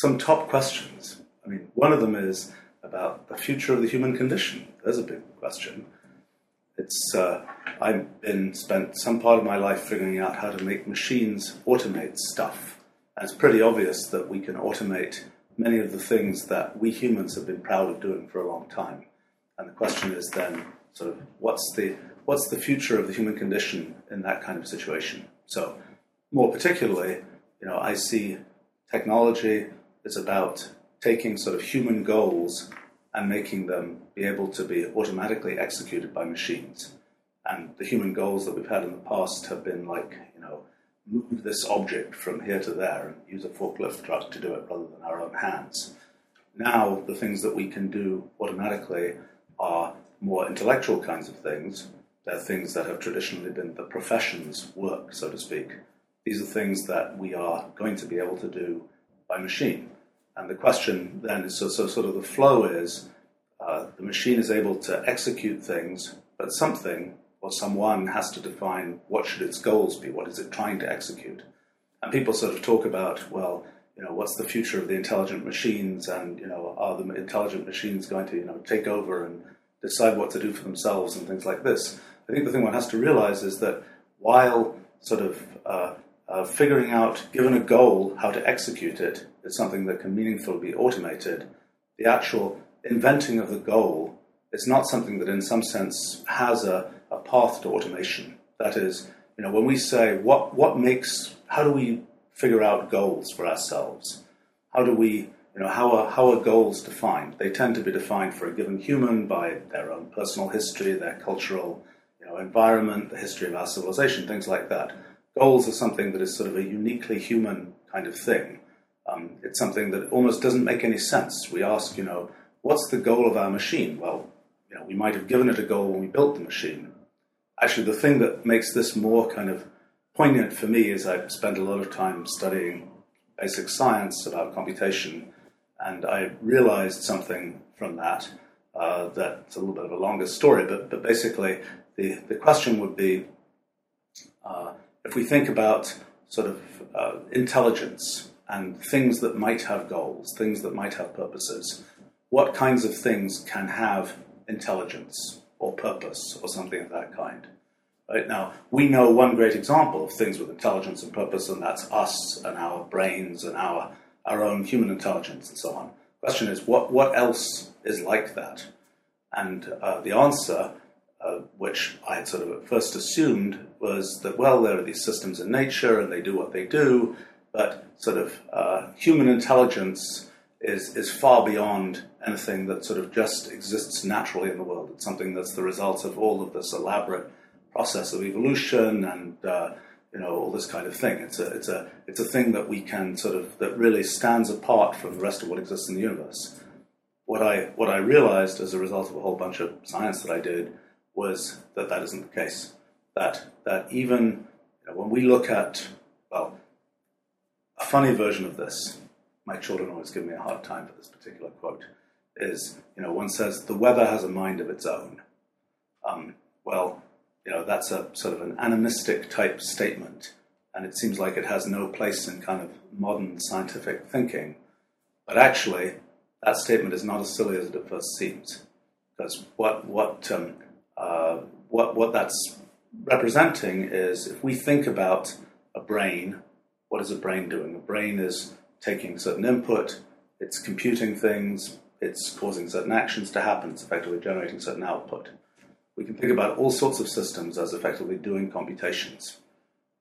some top questions. I mean, one of them is about the future of the human condition. There's a big question. It's uh, I've been spent some part of my life figuring out how to make machines automate stuff, and it's pretty obvious that we can automate many of the things that we humans have been proud of doing for a long time. And the question is then, sort of, what's the what's the future of the human condition in that kind of situation? So, more particularly, you know, I see technology is about taking sort of human goals and making them be able to be automatically executed by machines. And the human goals that we've had in the past have been like, you know, move this object from here to there and use a forklift truck to do it rather than our own hands. Now, the things that we can do automatically are more intellectual kinds of things. They're things that have traditionally been the profession's work, so to speak. These are things that we are going to be able to do by machine. And the question then is so, so sort of the flow is uh, the machine is able to execute things, but something or someone has to define what should its goals be, what is it trying to execute. And people sort of talk about, well, you know, what's the future of the intelligent machines, and you know, are the intelligent machines going to, you know, take over and decide what to do for themselves and things like this. I think the thing one has to realize is that while sort of uh, uh, figuring out, given a goal, how to execute it is something that can meaningfully be automated, the actual inventing of the goal is not something that, in some sense, has a a path to automation. That is, you know, when we say what what makes, how do we figure out goals for ourselves? How do we, you know, how are how are goals defined? They tend to be defined for a given human by their own personal history, their cultural, you know, environment, the history of our civilization, things like that. Goals are something that is sort of a uniquely human kind of thing. Um, it's something that almost doesn't make any sense. We ask, you know, what's the goal of our machine? Well, you know, we might have given it a goal when we built the machine, actually, the thing that makes this more kind of poignant for me is I've spent a lot of time studying basic science about computation, and I realized something from that. Uh, that's a little bit of a longer story, but, but basically, the, the question would be uh, if we think about sort of uh, intelligence and things that might have goals, things that might have purposes, what kinds of things can have intelligence? or purpose or something of that kind. Right now, we know one great example of things with intelligence and purpose, and that's us and our brains and our our own human intelligence and so on. The question is, what what else is like that? And uh, the answer, uh, which I had sort of at first assumed, was that well, there are these systems in nature and they do what they do, but sort of uh, human intelligence is is far beyond anything that sort of just exists naturally in the world. It's something that's the result of all of this elaborate process of evolution and uh, you know all this kind of thing. It's a it's a it's a thing that we can sort of that really stands apart from the rest of what exists in the universe. What I what I realized as a result of a whole bunch of science that I did was that that isn't the case. That that even you know, when we look at well, a funny version of this. My children always give me a hard time for this particular quote is, you know, one says the weather has a mind of its own. Um, well, you know, that's a sort of an animistic type statement, and it seems like it has no place in kind of modern scientific thinking. But actually, that statement is not as silly as it at first seems, because what what um, uh, what what that's representing is if we think about a brain, what is a brain doing? A brain is taking certain input, it's computing things, it's causing certain actions to happen, it's effectively generating certain output. We can think about all sorts of systems as effectively doing computations,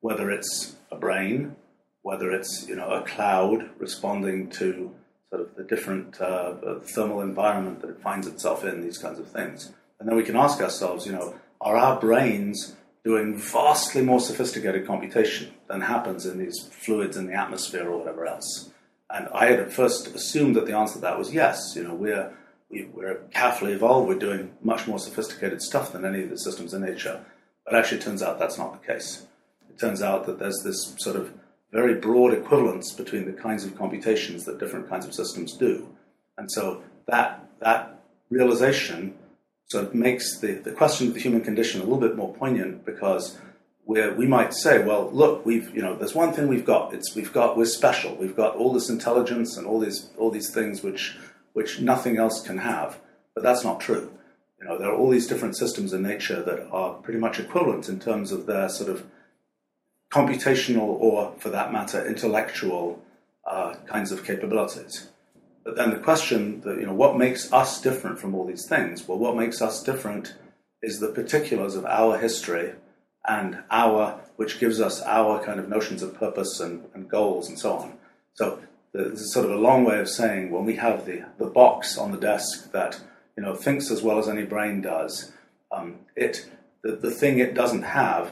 whether it's a brain, whether it's you know a cloud responding to sort of the different uh, thermal environment that it finds itself in, these kinds of things. And then we can ask ourselves, you know, are our brains doing vastly more sophisticated computation than happens in these fluids in the atmosphere or whatever else? And I had at first assumed that the answer to that was yes. You know, we're we, are we are carefully evolved. We're doing much more sophisticated stuff than any of the systems in nature. But actually, it turns out that's not the case. It turns out that there's this sort of very broad equivalence between the kinds of computations that different kinds of systems do. And so that that realization sort of makes the, the question of the human condition a little bit more poignant because where we might say, well, look, we've you know, there's one thing we've got. It's we've got we're special. We've got all this intelligence and all these all these things which which nothing else can have. But that's not true. You know, there are all these different systems in nature that are pretty much equivalent in terms of their sort of computational or, for that matter, intellectual uh, kinds of capabilities. Then the question that, you know, what makes us different from all these things? Well, what makes us different is the particulars of our history and our, which gives us our kind of notions of purpose and, and goals and so on. So this is sort of a long way of saying when we have the, the box on the desk that, you know, thinks as well as any brain does, um, it, the, the thing it doesn't have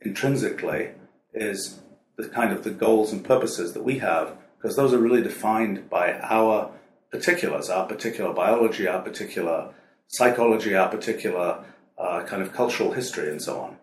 intrinsically is the kind of the goals and purposes that we have, because those are really defined by our particulars, our particular biology, our particular psychology, our particular uh, kind of cultural history, and so on.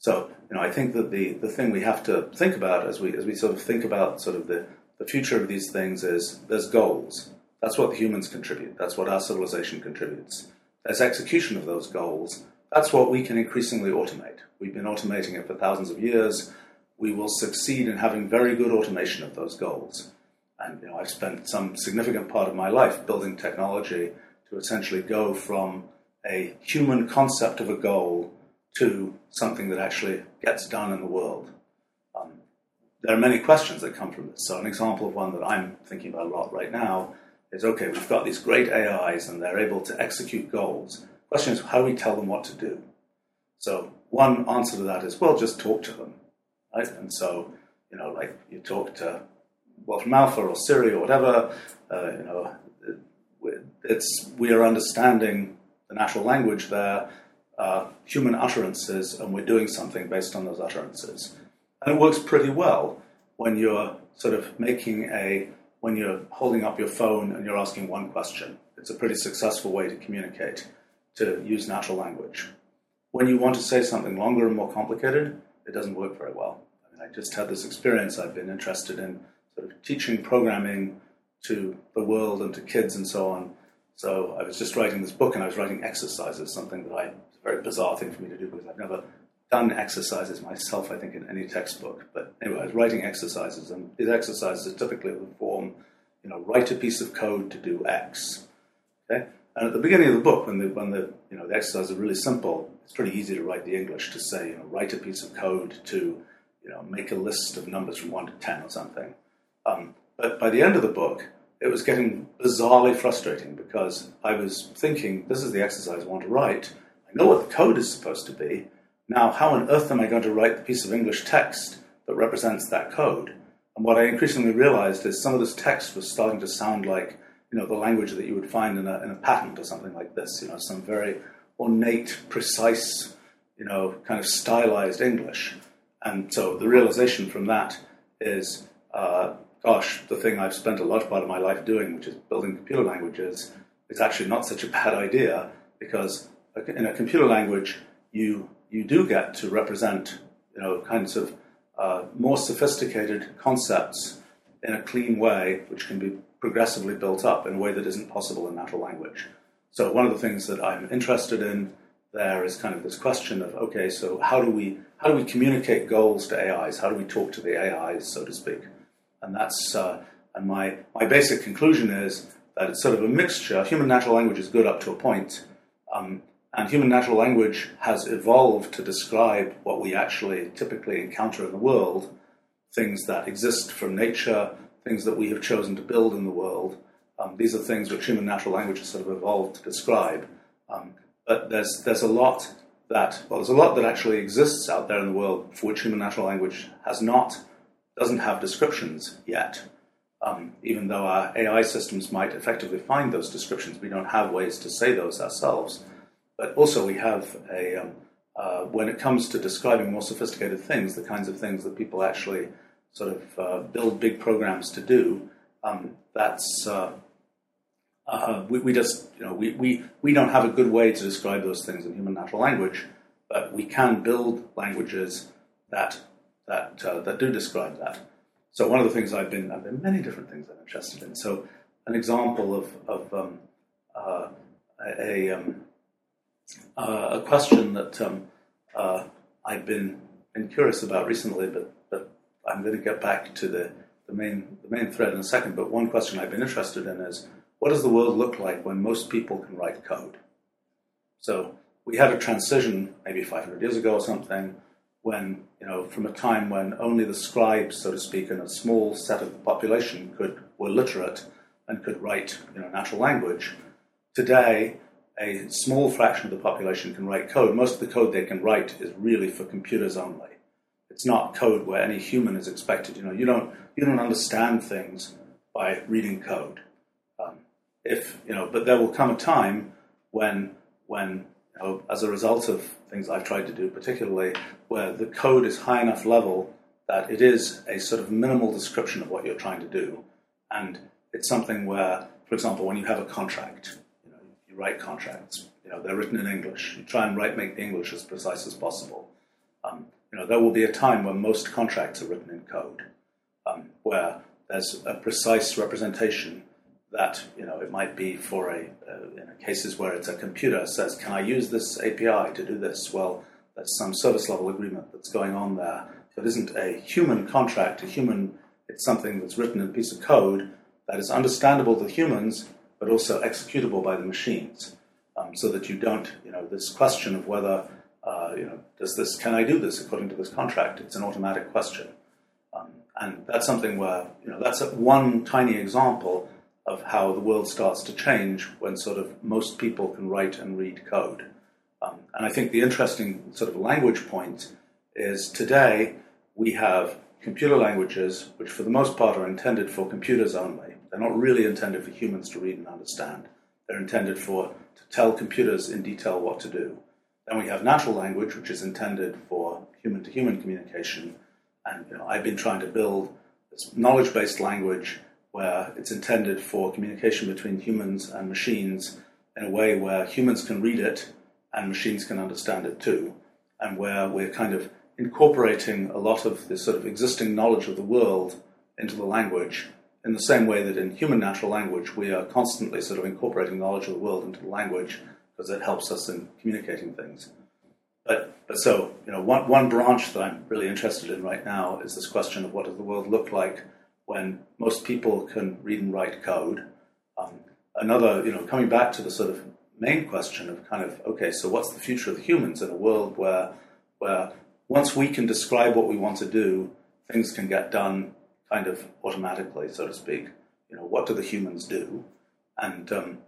So, you know, I think that the, the thing we have to think about as we as we sort of think about sort of the, the future of these things is there's goals. That's what the humans contribute. That's what our civilization contributes. There's execution of those goals. That's what we can increasingly automate. We've been automating it for thousands of years we will succeed in having very good automation of those goals. And you know, I've spent some significant part of my life building technology to essentially go from a human concept of a goal to something that actually gets done in the world. Um, there are many questions that come from this. So, an example of one that I'm thinking about a lot right now is okay, we've got these great AIs and they're able to execute goals. The question is, how do we tell them what to do? So, one answer to that is, well, just talk to them right? And so, you know, like you talk to Wolfram Alpha or Siri or whatever, uh, you know, it's we are understanding the natural language there, uh, human utterances, and we're doing something based on those utterances. And it works pretty well when you're sort of making a when you're holding up your phone and you're asking one question. It's a pretty successful way to communicate to use natural language. When you want to say something longer and more complicated, it doesn't work very well. I, mean, I just had this experience. I've been interested in sort of teaching programming to the world and to kids and so on. So I was just writing this book and I was writing exercises, something that I, it's a very bizarre thing for me to do because I've never done exercises myself, I think, in any textbook. But anyway, I was writing exercises, and these exercises are typically of the form, you know, write a piece of code to do X. Okay? And at the beginning of the book, when the, when the, you know, the exercises are really simple, it's pretty easy to write the English to say, you know, write a piece of code to, you know, make a list of numbers from 1 to 10 or something. Um, but by the end of the book, it was getting bizarrely frustrating because I was thinking, this is the exercise I want to write. I know what the code is supposed to be. Now, how on earth am I going to write the piece of English text that represents that code? And what I increasingly realized is some of this text was starting to sound like, you know, the language that you would find in a, in a patent or something like this, you know, some very ornate, precise, you know, kind of stylized English. And so the realization from that is, uh, gosh, the thing I've spent a large part of my life doing, which is building computer languages, is actually not such a bad idea because in a computer language, you you do get to represent, you know, kinds of uh, more sophisticated concepts in a clean way, which can be progressively built up in a way that isn't possible in natural language. So one of the things that I'm interested in there is kind of this question of okay, so how do we how do we communicate goals to AIs? How do we talk to the AIs, so to speak? And that's uh, and my my basic conclusion is that it's sort of a mixture. Human natural language is good up to a point, um, and human natural language has evolved to describe what we actually typically encounter in the world, things that exist from nature, things that we have chosen to build in the world. Um, these are things which human natural language has sort of evolved to describe. Um, but there's there's a lot that well, there's a lot that actually exists out there in the world for which human natural language has not doesn't have descriptions yet. Um, even though our AI systems might effectively find those descriptions, we don't have ways to say those ourselves. But also, we have a um, uh, when it comes to describing more sophisticated things, the kinds of things that people actually sort of uh, build big programs to do. Um, that's uh, uh, we, we, just, you know, we, we, we don't have a good way to describe those things in human natural language, but we can build languages that, that, uh, that do describe that. So one of the things I've been, I've been many different things I'm interested in. So an example of, of um, uh, a, um, uh, a question that um, uh, I've been been curious about recently, but, but I'm going to get back to the, the, main, the main thread in a second. But one question I've been interested in is what does the world look like when most people can write code? So we had a transition maybe 500 years ago or something when, you know, from a time when only the scribes, so to speak, and a small set of the population could, were literate and could write, you know, natural language. Today, a small fraction of the population can write code. Most of the code they can write is really for computers only. It's not code where any human is expected. You know, you don't you don't understand things by reading code. Um, if you know, but there will come a time when when you know, as a result of things I've tried to do, particularly where the code is high enough level that it is a sort of minimal description of what you're trying to do, and it's something where, for example, when you have a contract you know, you write contracts. You know, they're written in English. You try and write, make the English as precise as possible. Um, you know, there will be a time when most contracts are written in code, um, where there's a precise representation that you know it might be for a uh, in cases where it's a computer says, "Can I use this API to do this?" Well, there's some service level agreement that's going on there. So it isn't a human contract. A human, it's something that's written in a piece of code that is understandable to humans but also executable by the machines, um, so that you don't, you know, this question of whether, uh, you know, does this, can I do this according to this contract? It's an automatic question, um, and that's something where, you know, that's one tiny example of how the world starts to change when sort of most people can write and read code. Um, and I think the interesting sort of language point is today we have computer languages, which for the most part are intended for computers only. They're not really intended for humans to read and understand. They're intended for to tell computers in detail what to do. Then we have natural language, which is intended for human to human communication. And you know, I've been trying to build this knowledge based language where it's intended for communication between humans and machines in a way where humans can read it and machines can understand it too, and where we're kind of incorporating a lot of this sort of existing knowledge of the world into the language in the same way that in human natural language we are constantly sort of incorporating knowledge of the world into the language because it helps us in communicating things. But, but so, you know, one, one branch that I'm really interested in right now is this question of what does the world look like when most people can read and write code. Um, another, you know, coming back to the sort of main question of kind of, okay, so what's the future of humans in a world where, where once we can describe what we want to do, things can get done kind of automatically, so to speak. You know, what do the humans do? And um,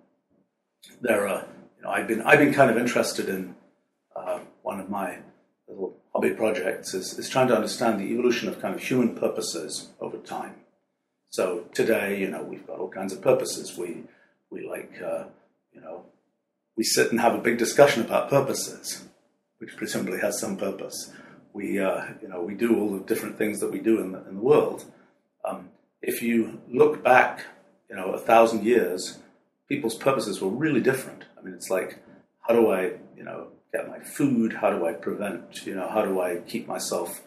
there are, you know, I've been I've been kind of interested in uh, one of my little hobby projects is, is trying to understand the evolution of kind of human purposes over time. So today, you know, we've got all kinds of purposes. We we like, uh, you know, we sit and have a big discussion about purposes, which presumably has some purpose. We, uh, you know, we do all the different things that we do in the, in the world, um, if you look back, you know, a thousand years, people's purposes were really different. I mean, it's like, how do I, you know, get my food? How do I prevent, you know, how do I keep myself,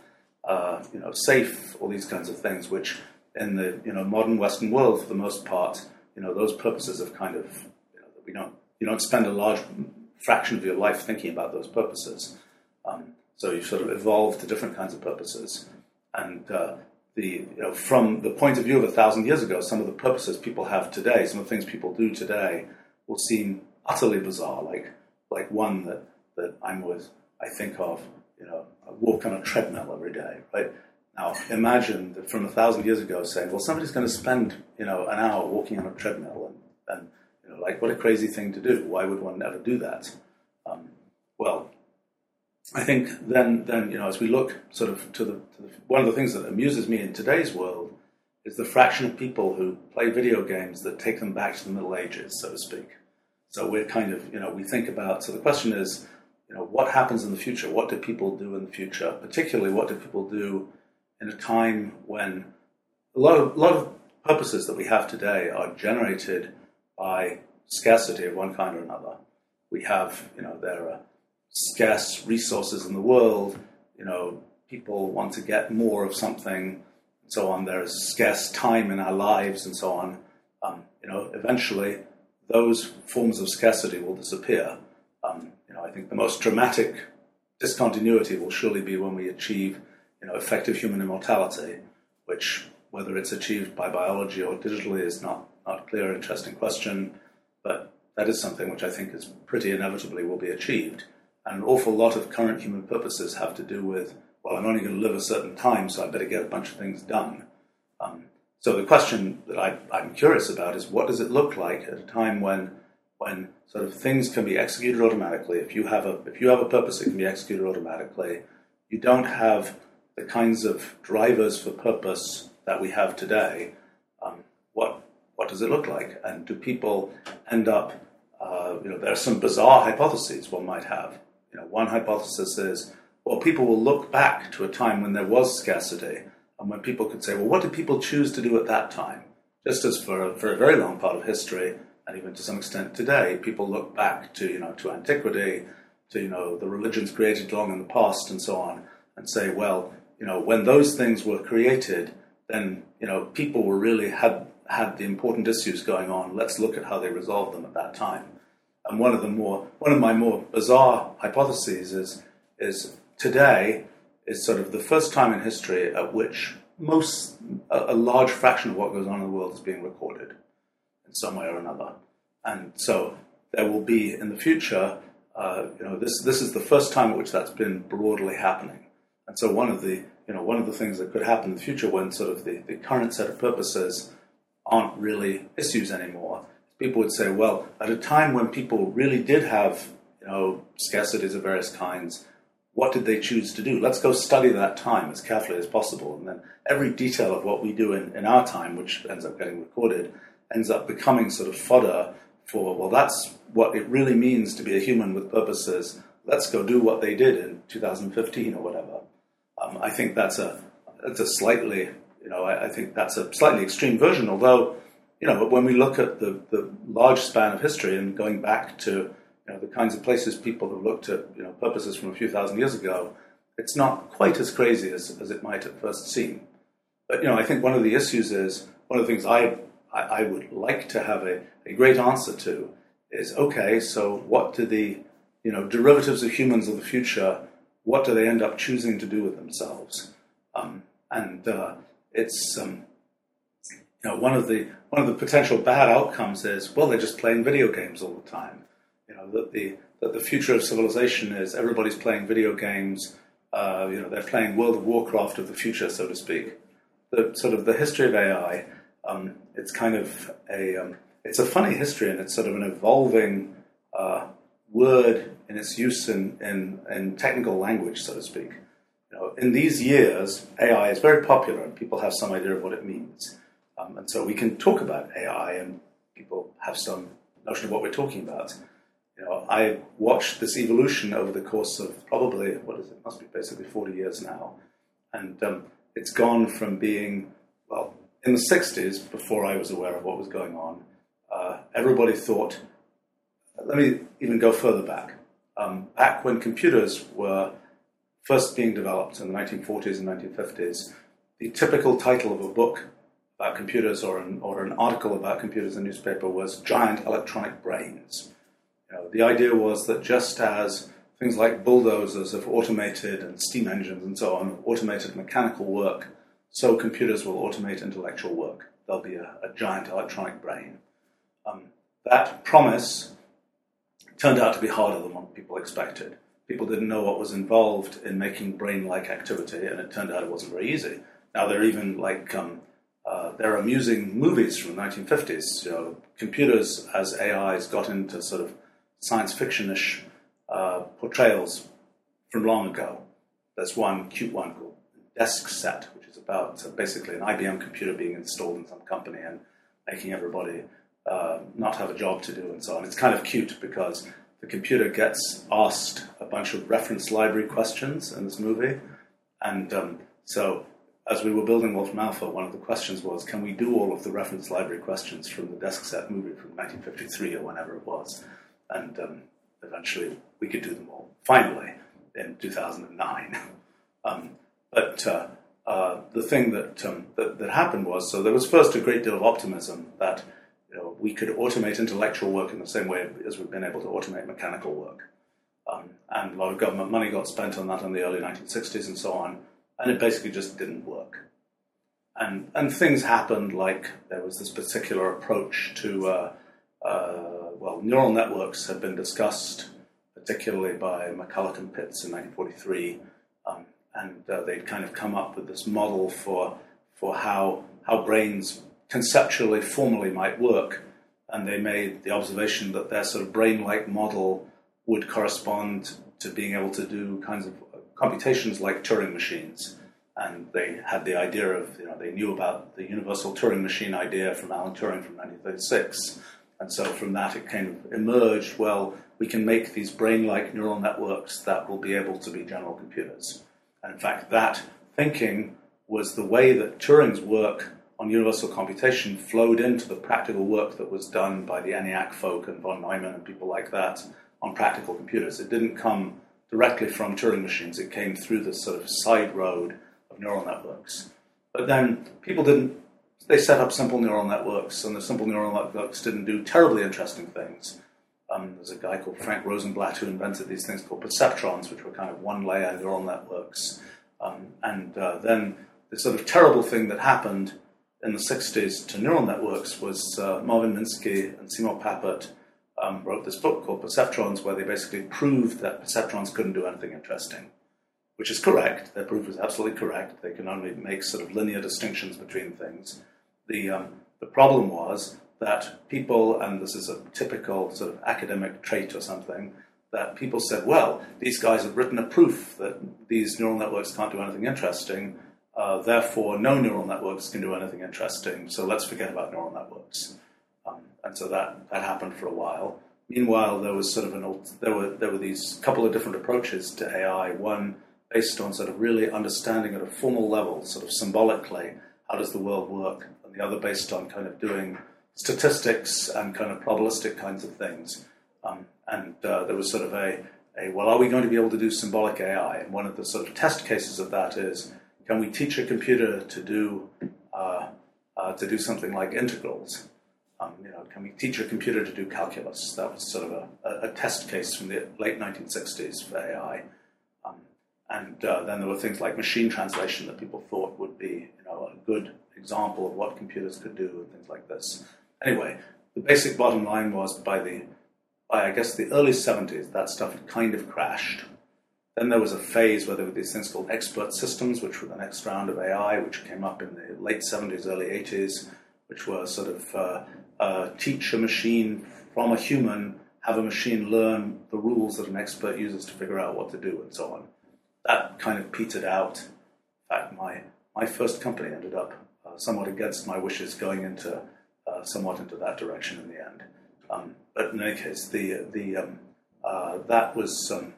uh, you know, safe? All these kinds of things, which in the, you know, modern Western world, for the most part, you know, those purposes have kind of, you know, we don't, you don't spend a large fraction of your life thinking about those purposes. Um, so you sort of evolve to different kinds of purposes. And uh, the you know, from the point of view of a thousand years ago, some of the purposes people have today, some of the things people do today, will seem utterly bizarre. Like like one that that I'm always I think of, you know, I walk on a treadmill every day, right? Now imagine that from a thousand years ago, saying, well, somebody's going to spend you know an hour walking on a treadmill, and, and you know, like what a crazy thing to do. Why would one ever do that? Um, well, I think then, then you know, as we look sort of to the, to the, one of the things that amuses me in today's world is the fraction of people who play video games that take them back to the Middle Ages, so to speak. So we're kind of, you know, we think about. So the question is, you know, what happens in the future? What do people do in the future? Particularly, what do people do in a time when a lot of a lot of purposes that we have today are generated by scarcity of one kind or another. We have, you know, there are scarce resources in the world. You know, people want to get more of something, and so on. There's scarce time in our lives, and so on. Um, you know, eventually, those forms of scarcity will disappear. Um, you know, I think the most dramatic discontinuity will surely be when we achieve you know, effective human immortality, which, whether it's achieved by biology or digitally, is not, not clear, interesting question, but that is something which I think is pretty inevitably will be achieved. And an awful lot of current human purposes have to do with, well, I'm only going to live a certain time, so I better get a bunch of things done. Um, so the question that I, I'm curious about is what does it look like at a time when when sort of things can be executed automatically. If you have a if you have a purpose, it can be executed automatically. You don't have the kinds of drivers for purpose that we have today. Um, what what does it look like? And do people end up? Uh, you know, there are some bizarre hypotheses one might have. You know, one hypothesis is, well, people will look back to a time when there was scarcity, and when people could say, well, what did people choose to do at that time? Just as for a, for a very long part of history, and even to some extent today, people look back to you know to antiquity, to you know the religions created long in the past, and so on, and say, well, you know, when those things were created, then you know people were really had had the important issues going on. Let's look at how they resolved them at that time. And one of the more one of my more bizarre hypotheses is is today is sort of the first time in history at which most a, a large fraction of what goes on in the world is being recorded in some way or another. And so there will be in the future, uh, you know, this this is the first time at which that's been broadly happening. And so one of the you know one of the things that could happen in the future when sort of the, the current set of purposes aren't really issues anymore, people would say, well, at a time when people really did have you know scarcities of various kinds, what did they choose to do? Let's go study that time as carefully as possible. And then every detail of what we do in, in our time, which ends up getting recorded, ends up becoming sort of fodder for, well, that's what it really means to be a human with purposes. Let's go do what they did in 2015 or whatever. Um, I think that's a, that's a slightly, you know, I, I, think that's a slightly extreme version, although, you know, when we look at the, the large span of history and going back to, you know, the kinds of places people have looked at, you know, purposes from a few thousand years ago, it's not quite as crazy as, as it might at first seem. But, you know, I think one of the issues is, one of the things I I, I would like to have a, a great answer to is okay, so what do the you know derivatives of humans of the future? What do they end up choosing to do with themselves? Um, and uh, it's um, you know one of the one of the potential bad outcomes is well they're just playing video games all the time. You know that the that the future of civilization is everybody's playing video games. Uh, you know they're playing World of Warcraft of the future, so to speak. The sort of the history of AI um, it's kind of a um, it's a funny history and it's sort of an evolving uh, word its use in, in, in, technical language, so to speak. You know, in these years, AI is very popular and people have some idea of what it means. Um, and so we can talk about AI and people have some notion of what we're talking about. You know, I watched this evolution over the course of probably, what is it, must be basically 40 years now. And um, it's gone from being, well, in the 60s, before I was aware of what was going on, uh, everybody thought, let me even go further back. Um, back when computers were first being developed in the 1940s and 1950s, the typical title of a book about computers or an, or an article about computers in a newspaper was Giant Electronic Brains. You know, the idea was that just as things like bulldozers have automated and steam engines and so on, automated mechanical work so computers will automate intellectual work. There'll be a, a giant electronic brain. Um, that promise turned out to be harder than what people expected. People didn't know what was involved in making brain-like activity, and it turned out it wasn't very easy. Now there are even like um, uh, there are amusing movies from the 1950s. You know, computers as AIs got into sort of science fiction-ish uh, portrayals from long ago. There's one cute one called Desk Set, which is about uh, basically an IBM computer being installed in some company and making everybody uh, not have a job to do and so on. It's kind of cute because the computer gets asked a bunch of reference library questions in this movie. And um, so, as we were building Wolfram Alpha, one of the questions was can we do all of the reference library questions from the desk set movie from 1953 or whenever it was? And um, eventually we could do them all, finally, in 2009. um, but uh, uh, the thing that, um, that, that happened was so there was first a great deal of optimism that you know, we could automate intellectual work in the same way as we've been able to automate mechanical work. Um, and a lot of government money got spent on that in the early 1960s and so on, and it basically just didn't work. And, and things happened like there was this particular approach to, uh, uh, well, neural networks had been discussed, particularly by McCulloch and Pitts in 1943, um, and uh, they'd kind of come up with this model for, for how, how brains conceptually, formally might work. And they made the observation that their sort of brain like model would correspond to being able to do kinds of computations like Turing machines. And they had the idea of, you know, they knew about the universal Turing machine idea from Alan Turing from 1936. And so from that it kind of emerged, well, we can make these brain like neural networks that will be able to be general computers. And in fact, that thinking was the way that Turing's work on universal computation flowed into the practical work that was done by the ENIAC folk and von Neumann and people like that on practical computers. It didn't come directly from Turing machines, it came through this sort of side road of neural networks. But then people didn't, they set up simple neural networks, and the simple neural networks didn't do terribly interesting things. Um, there's a guy called Frank Rosenblatt who invented these things called perceptrons, which were kind of one layer neural networks. Um, and uh, then the sort of terrible thing that happened in the 60s to neural networks was uh, Marvin Minsky and Seymour Papert um, wrote this book called Perceptrons, where they basically proved that perceptrons couldn't do anything interesting, which is correct. Their proof is absolutely correct. They can only make sort of linear distinctions between things. The, um, the problem was that people, and this is a typical sort of academic trait or something, that people said, well, these guys have written a proof that these neural networks can't do anything interesting uh, therefore, no neural networks can do anything interesting, so let's forget about neural networks. Um, and so that, that happened for a while. Meanwhile, there was sort of an old, there were there were these couple of different approaches to AI. One based on sort of really understanding at a formal level, sort of symbolically, how does the world work, and the other based on kind of doing statistics and kind of probabilistic kinds of things. Um, and uh, there was sort of a, a well, are we going to be able to do symbolic AI? And one of the sort of test cases of that is can we teach a computer to do uh, uh, to do something like integrals? Um, you know, can we teach a computer to do calculus? That was sort of a, a test case from the late 1960s for AI. Um, and uh, then there were things like machine translation that people thought would be, you know, a good example of what computers could do and things like this. Anyway, the basic bottom line was by the, by I guess the early 70s, that stuff had kind of crashed. Then there was a phase where there were these things called expert systems, which were the next round of AI, which came up in the late 70s, early 80s, which were sort of uh, uh, teach a machine from a human, have a machine learn the rules that an expert uses to figure out what to do, and so on. That kind of petered out. In fact, my, my first company ended up uh, somewhat against my wishes going into uh, somewhat into that direction in the end. Um, but in any case, the, the, um, uh, that was. Um,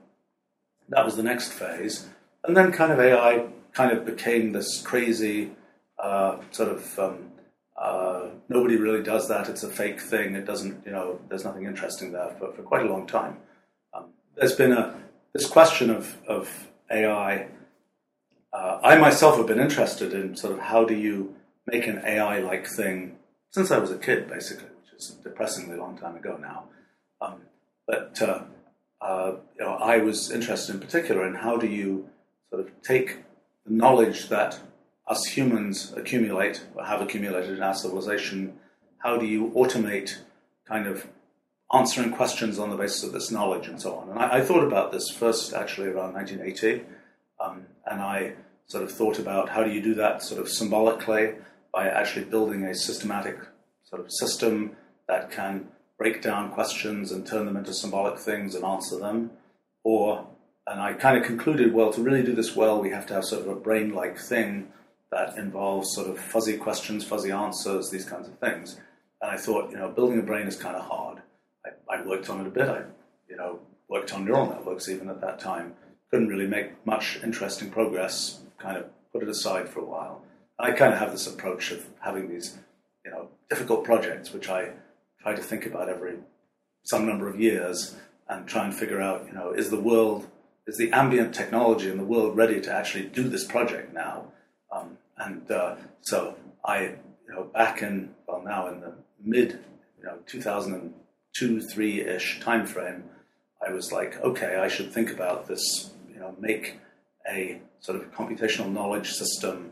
that was the next phase. And then kind of AI kind of became this crazy uh, sort of um, uh, nobody really does that. It's a fake thing. It doesn't, you know, there's nothing interesting there for, for quite a long time. Um, there's been a this question of, of AI. Uh, I myself have been interested in sort of how do you make an AI like thing since I was a kid, basically, which is a depressingly long time ago now. Um, but uh, you know, I was interested in particular in how do you sort of take the knowledge that us humans accumulate or have accumulated in our civilization, how do you automate kind of answering questions on the basis of this knowledge and so on. And I, I thought about this first actually around 1980, um, and I sort of thought about how do you do that sort of symbolically by actually building a systematic sort of system that can break down questions and turn them into symbolic things and answer them. Or, and I kind of concluded, well, to really do this well, we have to have sort of a brain like thing that involves sort of fuzzy questions, fuzzy answers, these kinds of things. And I thought, you know, building a brain is kind of hard. I, I worked on it a bit. I, you know, worked on neural networks even at that time. Couldn't really make much interesting progress. Kind of put it aside for a while. I kind of have this approach of having these, you know, difficult projects, which I try to think about every some number of years and try and figure out, you know, is the world, is the ambient technology in the world ready to actually do this project now? Um, and uh, so I, you know, back in, well, now in the mid, you know, 2002, three ish time frame, I was like, okay, I should think about this, you know, make a sort of computational knowledge system.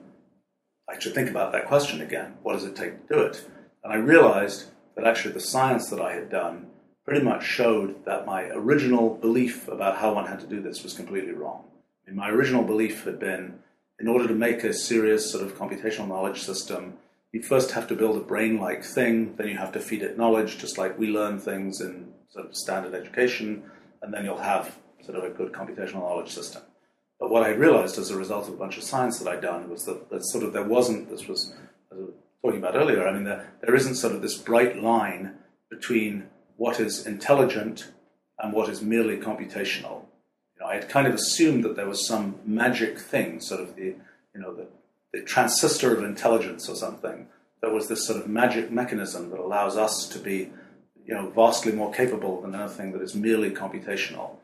I should think about that question again. What does it take to do it? And I realized actually the science that I had done pretty much showed that my original belief about how one had to do this was completely wrong. I mean, my original belief had been in order to make a serious sort of computational knowledge system, you first have to build a brain like thing, then you have to feed it knowledge, just like we learn things in sort of standard education, and then you'll have sort of a good computational knowledge system. But what I realized as a result of a bunch of science that I'd done was that, that sort of there wasn't, this was talking about earlier, I mean, there, there isn't sort of this bright line between what is intelligent and what is merely computational. You know, I had kind of assumed that there was some magic thing, sort of the, you know, the, the transistor of intelligence or something. There was this sort of magic mechanism that allows us to be, you know, vastly more capable than anything that is merely computational.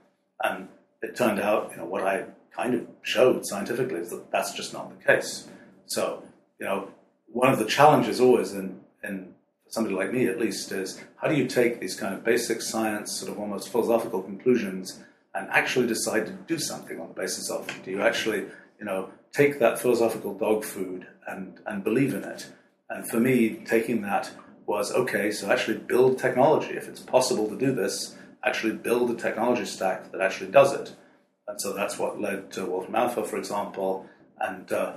And it turned out, you know, what I kind of showed scientifically is that that's just not the case. So, you know, one of the challenges always in, in somebody like me at least is how do you take these kind of basic science, sort of almost philosophical conclusions and actually decide to do something on the basis of them? Do you actually, you know, take that philosophical dog food and, and believe in it? And for me, taking that was okay, so actually build technology. If it's possible to do this, actually build a technology stack that actually does it. And so that's what led to Wolfram Alpha, for example. And uh,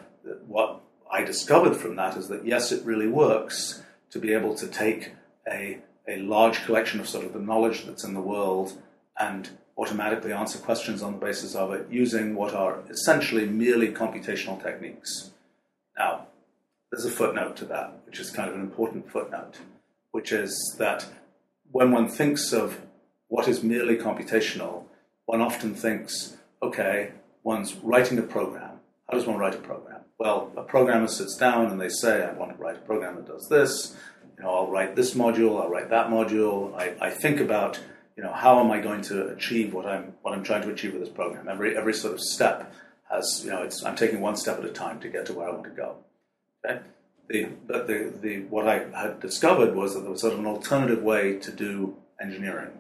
what I discovered from that is that yes, it really works to be able to take a, a large collection of sort of the knowledge that's in the world and automatically answer questions on the basis of it using what are essentially merely computational techniques. Now, there's a footnote to that, which is kind of an important footnote, which is that when one thinks of what is merely computational, one often thinks, okay, one's writing a program. How does one write a program? Well, a programmer sits down and they say, I want to write a program that does this. You know, I'll write this module, I'll write that module. I, I think about, you know, how am I going to achieve what I'm what I'm trying to achieve with this program? Every every sort of step has, you know, it's I'm taking one step at a time to get to where I want to go. Okay? The, but the, the, what I had discovered was that there was sort of an alternative way to do engineering,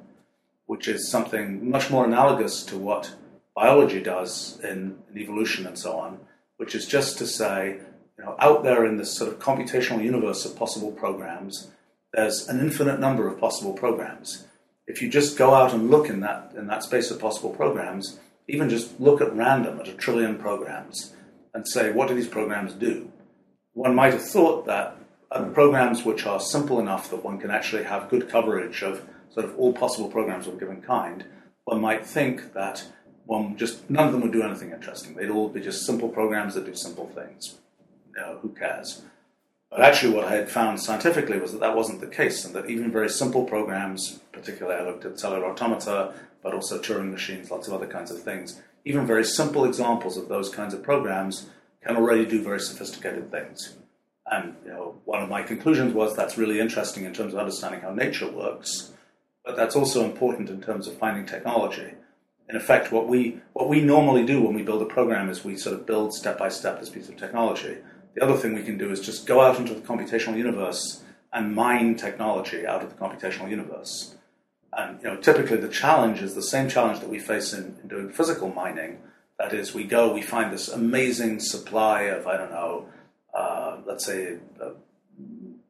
which is something much more analogous to what biology does in, in evolution and so on, which is just to say, you know, out there in this sort of computational universe of possible programs, there's an infinite number of possible programs. If you just go out and look in that in that space of possible programs, even just look at random at a trillion programs and say, what do these programs do? One might have thought that uh, programs which are simple enough that one can actually have good coverage of sort of all possible programs of a given kind, one might think that one just none of them would do anything interesting. They'd all be just simple programs that do simple things. Who cares? But actually, what I had found scientifically was that that wasn't the case, and that even very simple programs, particularly I looked at cellular automata, but also Turing machines, lots of other kinds of things, even very simple examples of those kinds of programs can already do very sophisticated things. And you know, one of my conclusions was that's really interesting in terms of understanding how nature works, but that's also important in terms of finding technology in effect, what we what we normally do when we build a program is we sort of build step by step this piece of technology. The other thing we can do is just go out into the computational universe and mine technology out of the computational universe. And you know, typically the challenge is the same challenge that we face in, in doing physical mining. That is, we go, we find this amazing supply of I don't know, uh, let's say uh,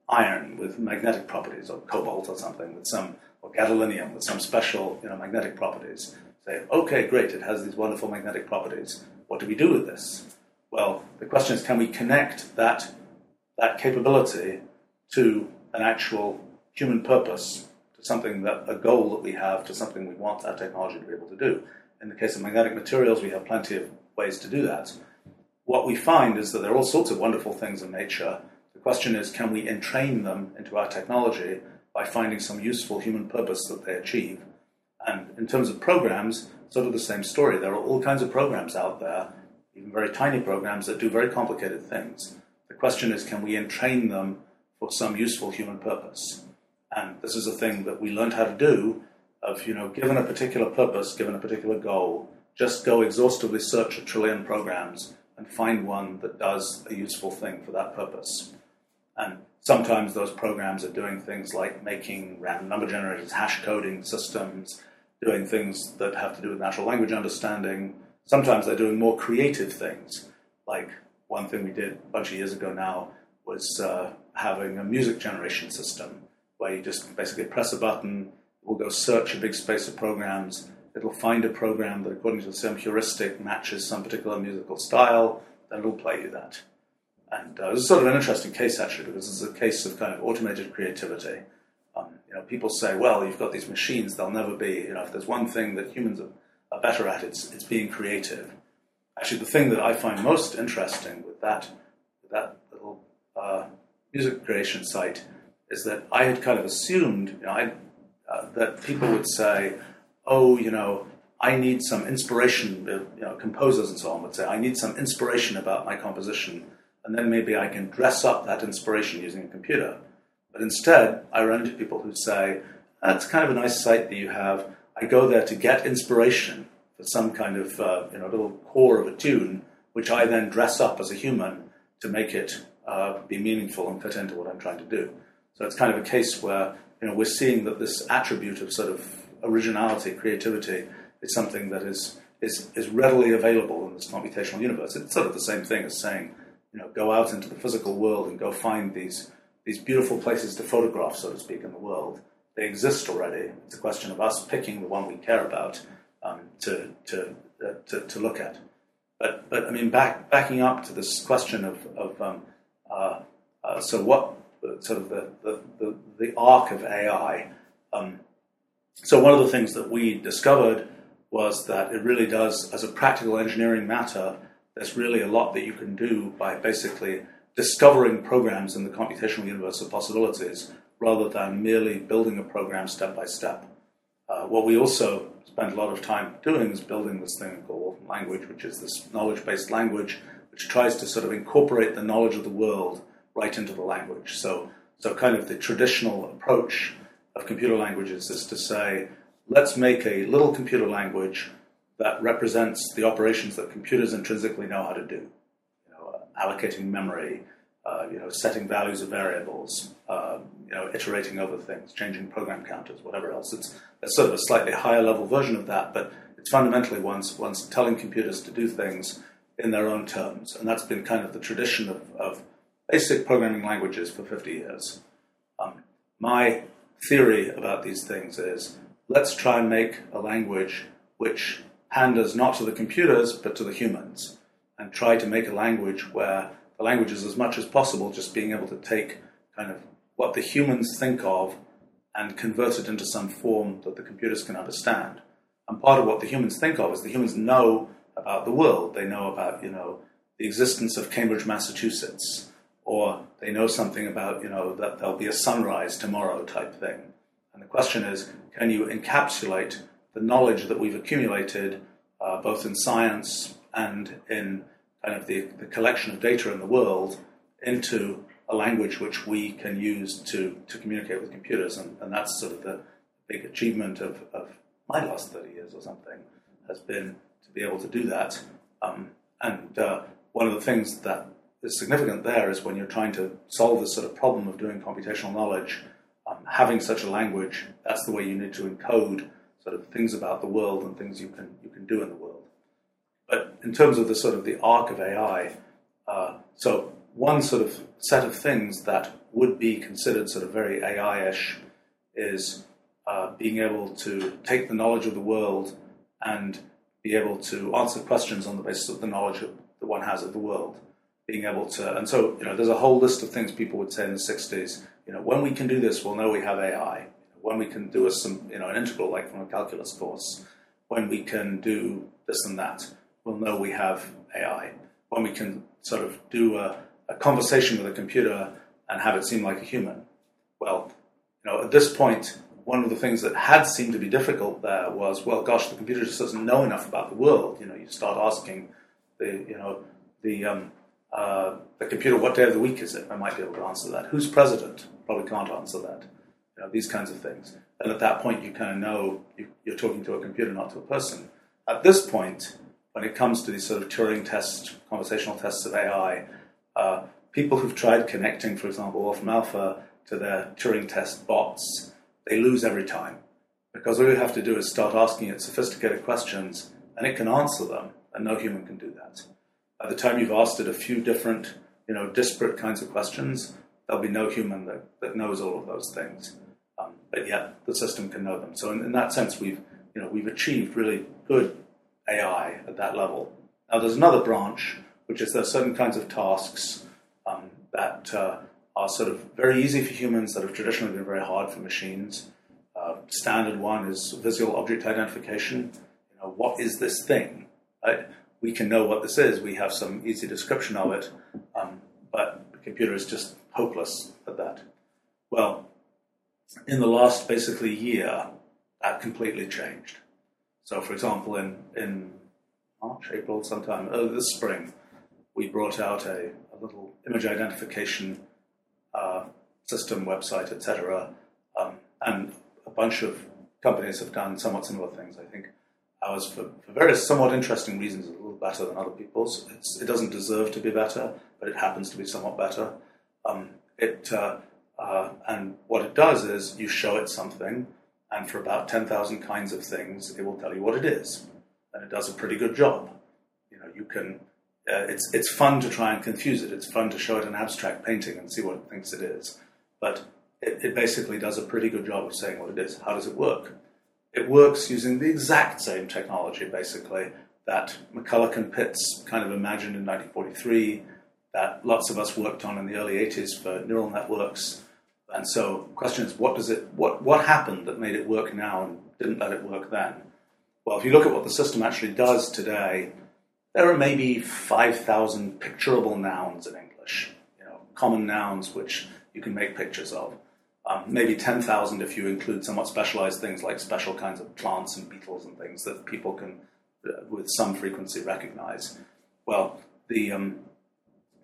iron with magnetic properties, or cobalt or something with some, or gadolinium with some special you know magnetic properties say, okay, great, it has these wonderful magnetic properties. What do we do with this? Well, the question is, can we connect that, that capability to an actual human purpose, to something that, a goal that we have, to something we want our technology to be able to do? In the case of magnetic materials, we have plenty of ways to do that. What we find is that there are all sorts of wonderful things in nature. The question is, can we entrain them into our technology by finding some useful human purpose that they achieve? And in terms of programs, sort of the same story. There are all kinds of programs out there, even very tiny programs that do very complicated things. The question is, can we entrain them for some useful human purpose? And this is a thing that we learned how to do of, you know, given a particular purpose, given a particular goal, just go exhaustively search a trillion programs and find one that does a useful thing for that purpose. And sometimes those programs are doing things like making random number generators, hash coding systems, doing things that have to do with natural language understanding. Sometimes they're doing more creative things, like one thing we did a bunch of years ago now was uh, having a music generation system where you just basically press a button, we'll go search a big space of programs, it'll find a program that, according to some heuristic, matches some particular musical style, then it'll play you that. And uh, this is sort of an interesting case actually because it's a case of kind of automated creativity. You know, people say, well, you've got these machines; they'll never be. You know, if there's one thing that humans are, are better at, it's it's being creative. Actually, the thing that I find most interesting with that that little uh, music creation site is that I had kind of assumed, you know, I, uh, that people would say, oh, you know, I need some inspiration. Uh, you know, composers and so on would say, I need some inspiration about my composition and then maybe I can dress up that inspiration using a computer. But instead, I run into people who say, that's kind of a nice site that you have. I go there to get inspiration for some kind of uh, you know little core of a tune, which I then dress up as a human to make it uh, be meaningful and fit into what I'm trying to do. So it's kind of a case where you know we're seeing that this attribute of sort of originality, creativity, is something that is is is readily available in this computational universe. It's sort of the same thing as saying you know, go out into the physical world and go find these these beautiful places to photograph, so to speak, in the world. They exist already. It's a question of us picking the one we care about um, to to, uh, to, to look at. But but I mean, back backing up to this question of of um, uh, uh, so what sort of the the, the, the arc of AI. Um, so one of the things that we discovered was that it really does, as a practical engineering matter, there's really a lot that you can do by basically discovering programs in the computational universe of possibilities rather than merely building a program step by step. Uh, what we also spent a lot of time doing is building this thing called language, which is this knowledge based language which tries to sort of incorporate the knowledge of the world right into the language. So, so kind of the traditional approach of computer languages is to say, let's make a little computer language that represents the operations that computers intrinsically know how to do. Allocating memory, uh, you know, setting values of variables, uh, you know, iterating over things, changing program counters, whatever else. It's, it's sort of a slightly higher level version of that, but it's fundamentally one's, one's telling computers to do things in their own terms. And that's been kind of the tradition of, of basic programming languages for 50 years. Um, my theory about these things is let's try and make a language which panders not to the computers but to the humans and try to make a language where the language is as much as possible just being able to take kind of what the humans think of and convert it into some form that the computers can understand. And part of what the humans think of is the humans know about the world. They know about, you know, the existence of Cambridge, Massachusetts, or they know something about, you know, that there'll be a sunrise tomorrow type thing. And the question is, can you encapsulate the knowledge that we've accumulated, uh, both in science and in kind of the, the collection of data in the world, into a language which we can use to, to communicate with computers. And, and that's sort of the big achievement of, of my last 30 years or something, has been to be able to do that. Um, and uh, one of the things that is significant there is when you're trying to solve this sort of problem of doing computational knowledge, um, having such a language, that's the way you need to encode sort of things about the world and things you can you can do in the world. But in terms of the sort of the arc of AI, uh, so one sort of set of things that would be considered sort of very AI-ish is uh, being able to take the knowledge of the world and be able to answer questions on the basis of the knowledge that one has of the world. Being able to, and so you know, there's a whole list of things people would say in the '60s. You know, when we can do this, we'll know we have AI when we can do a, some, you know, an integral like from a calculus course, when we can do this and that, we'll know we have AI. When we can sort of do a, a conversation with a computer and have it seem like a human. Well, you know, at this point, one of the things that had seemed to be difficult there was, well, gosh, the computer just doesn't know enough about the world. You know, you start asking the, you know, the um, uh, the computer, what day of the week is it? I might be able to answer that. Who's president? Probably can't answer that you know, these kinds of things. And at that point, you kind of know you, are talking to a computer, not to a person. At this point, when it comes to these sort of Turing tests, conversational tests of AI, uh, people who've tried connecting, for example, Wolfram Alpha to their Turing test bots, they lose every time because all you have to do is start asking it sophisticated questions, and it can answer them, and no human can do that. By the time you've asked it a few different, you know, disparate kinds of questions, there'll be no human that, that knows all of those things. Um, but yet the system can know them. So in, in, that sense, we've you know we've achieved really good AI at that level. Now there's another branch, which is there are certain kinds of tasks um, that uh, are sort of very easy for humans that have traditionally been very hard for machines. Uh, standard one is visual object identification. You know, what is this thing? Right? We can know what this is. We have some easy description of it, um, but the computer is just hopeless at that. Well, in the last basically year, that completely changed. So, for example, in, in March, April, sometime early this spring, we brought out a, a little image identification uh, system, website, etc. Um, and a bunch of companies have done somewhat similar things. I think ours, for, for various somewhat interesting reasons, is a little better than other people's. It's, it doesn't deserve to be better, but it happens to be somewhat better. Um, it uh, uh, and what it does is you show it something, and for about 10,000 kinds of things, it will tell you what it is. And it does a pretty good job. You know, you can, uh, it's, it's fun to try and confuse it. It's fun to show it an abstract painting and see what it thinks it is. But it, it basically does a pretty good job of saying what it is. How does it work? It works using the exact same technology, basically, that McCulloch and Pitts kind of imagined in 1943, that lots of us worked on in the early 80s for neural networks and so, the question is, what does it, what, what happened that made it work now and didn't let it work then? Well, if you look at what the system actually does today, there are maybe 5,000 picturable nouns in English, you know, common nouns which you can make pictures of. Um, maybe 10,000 if you include somewhat specialized things like special kinds of plants and beetles and things that people can, uh, with some frequency, recognize. Well, the, um,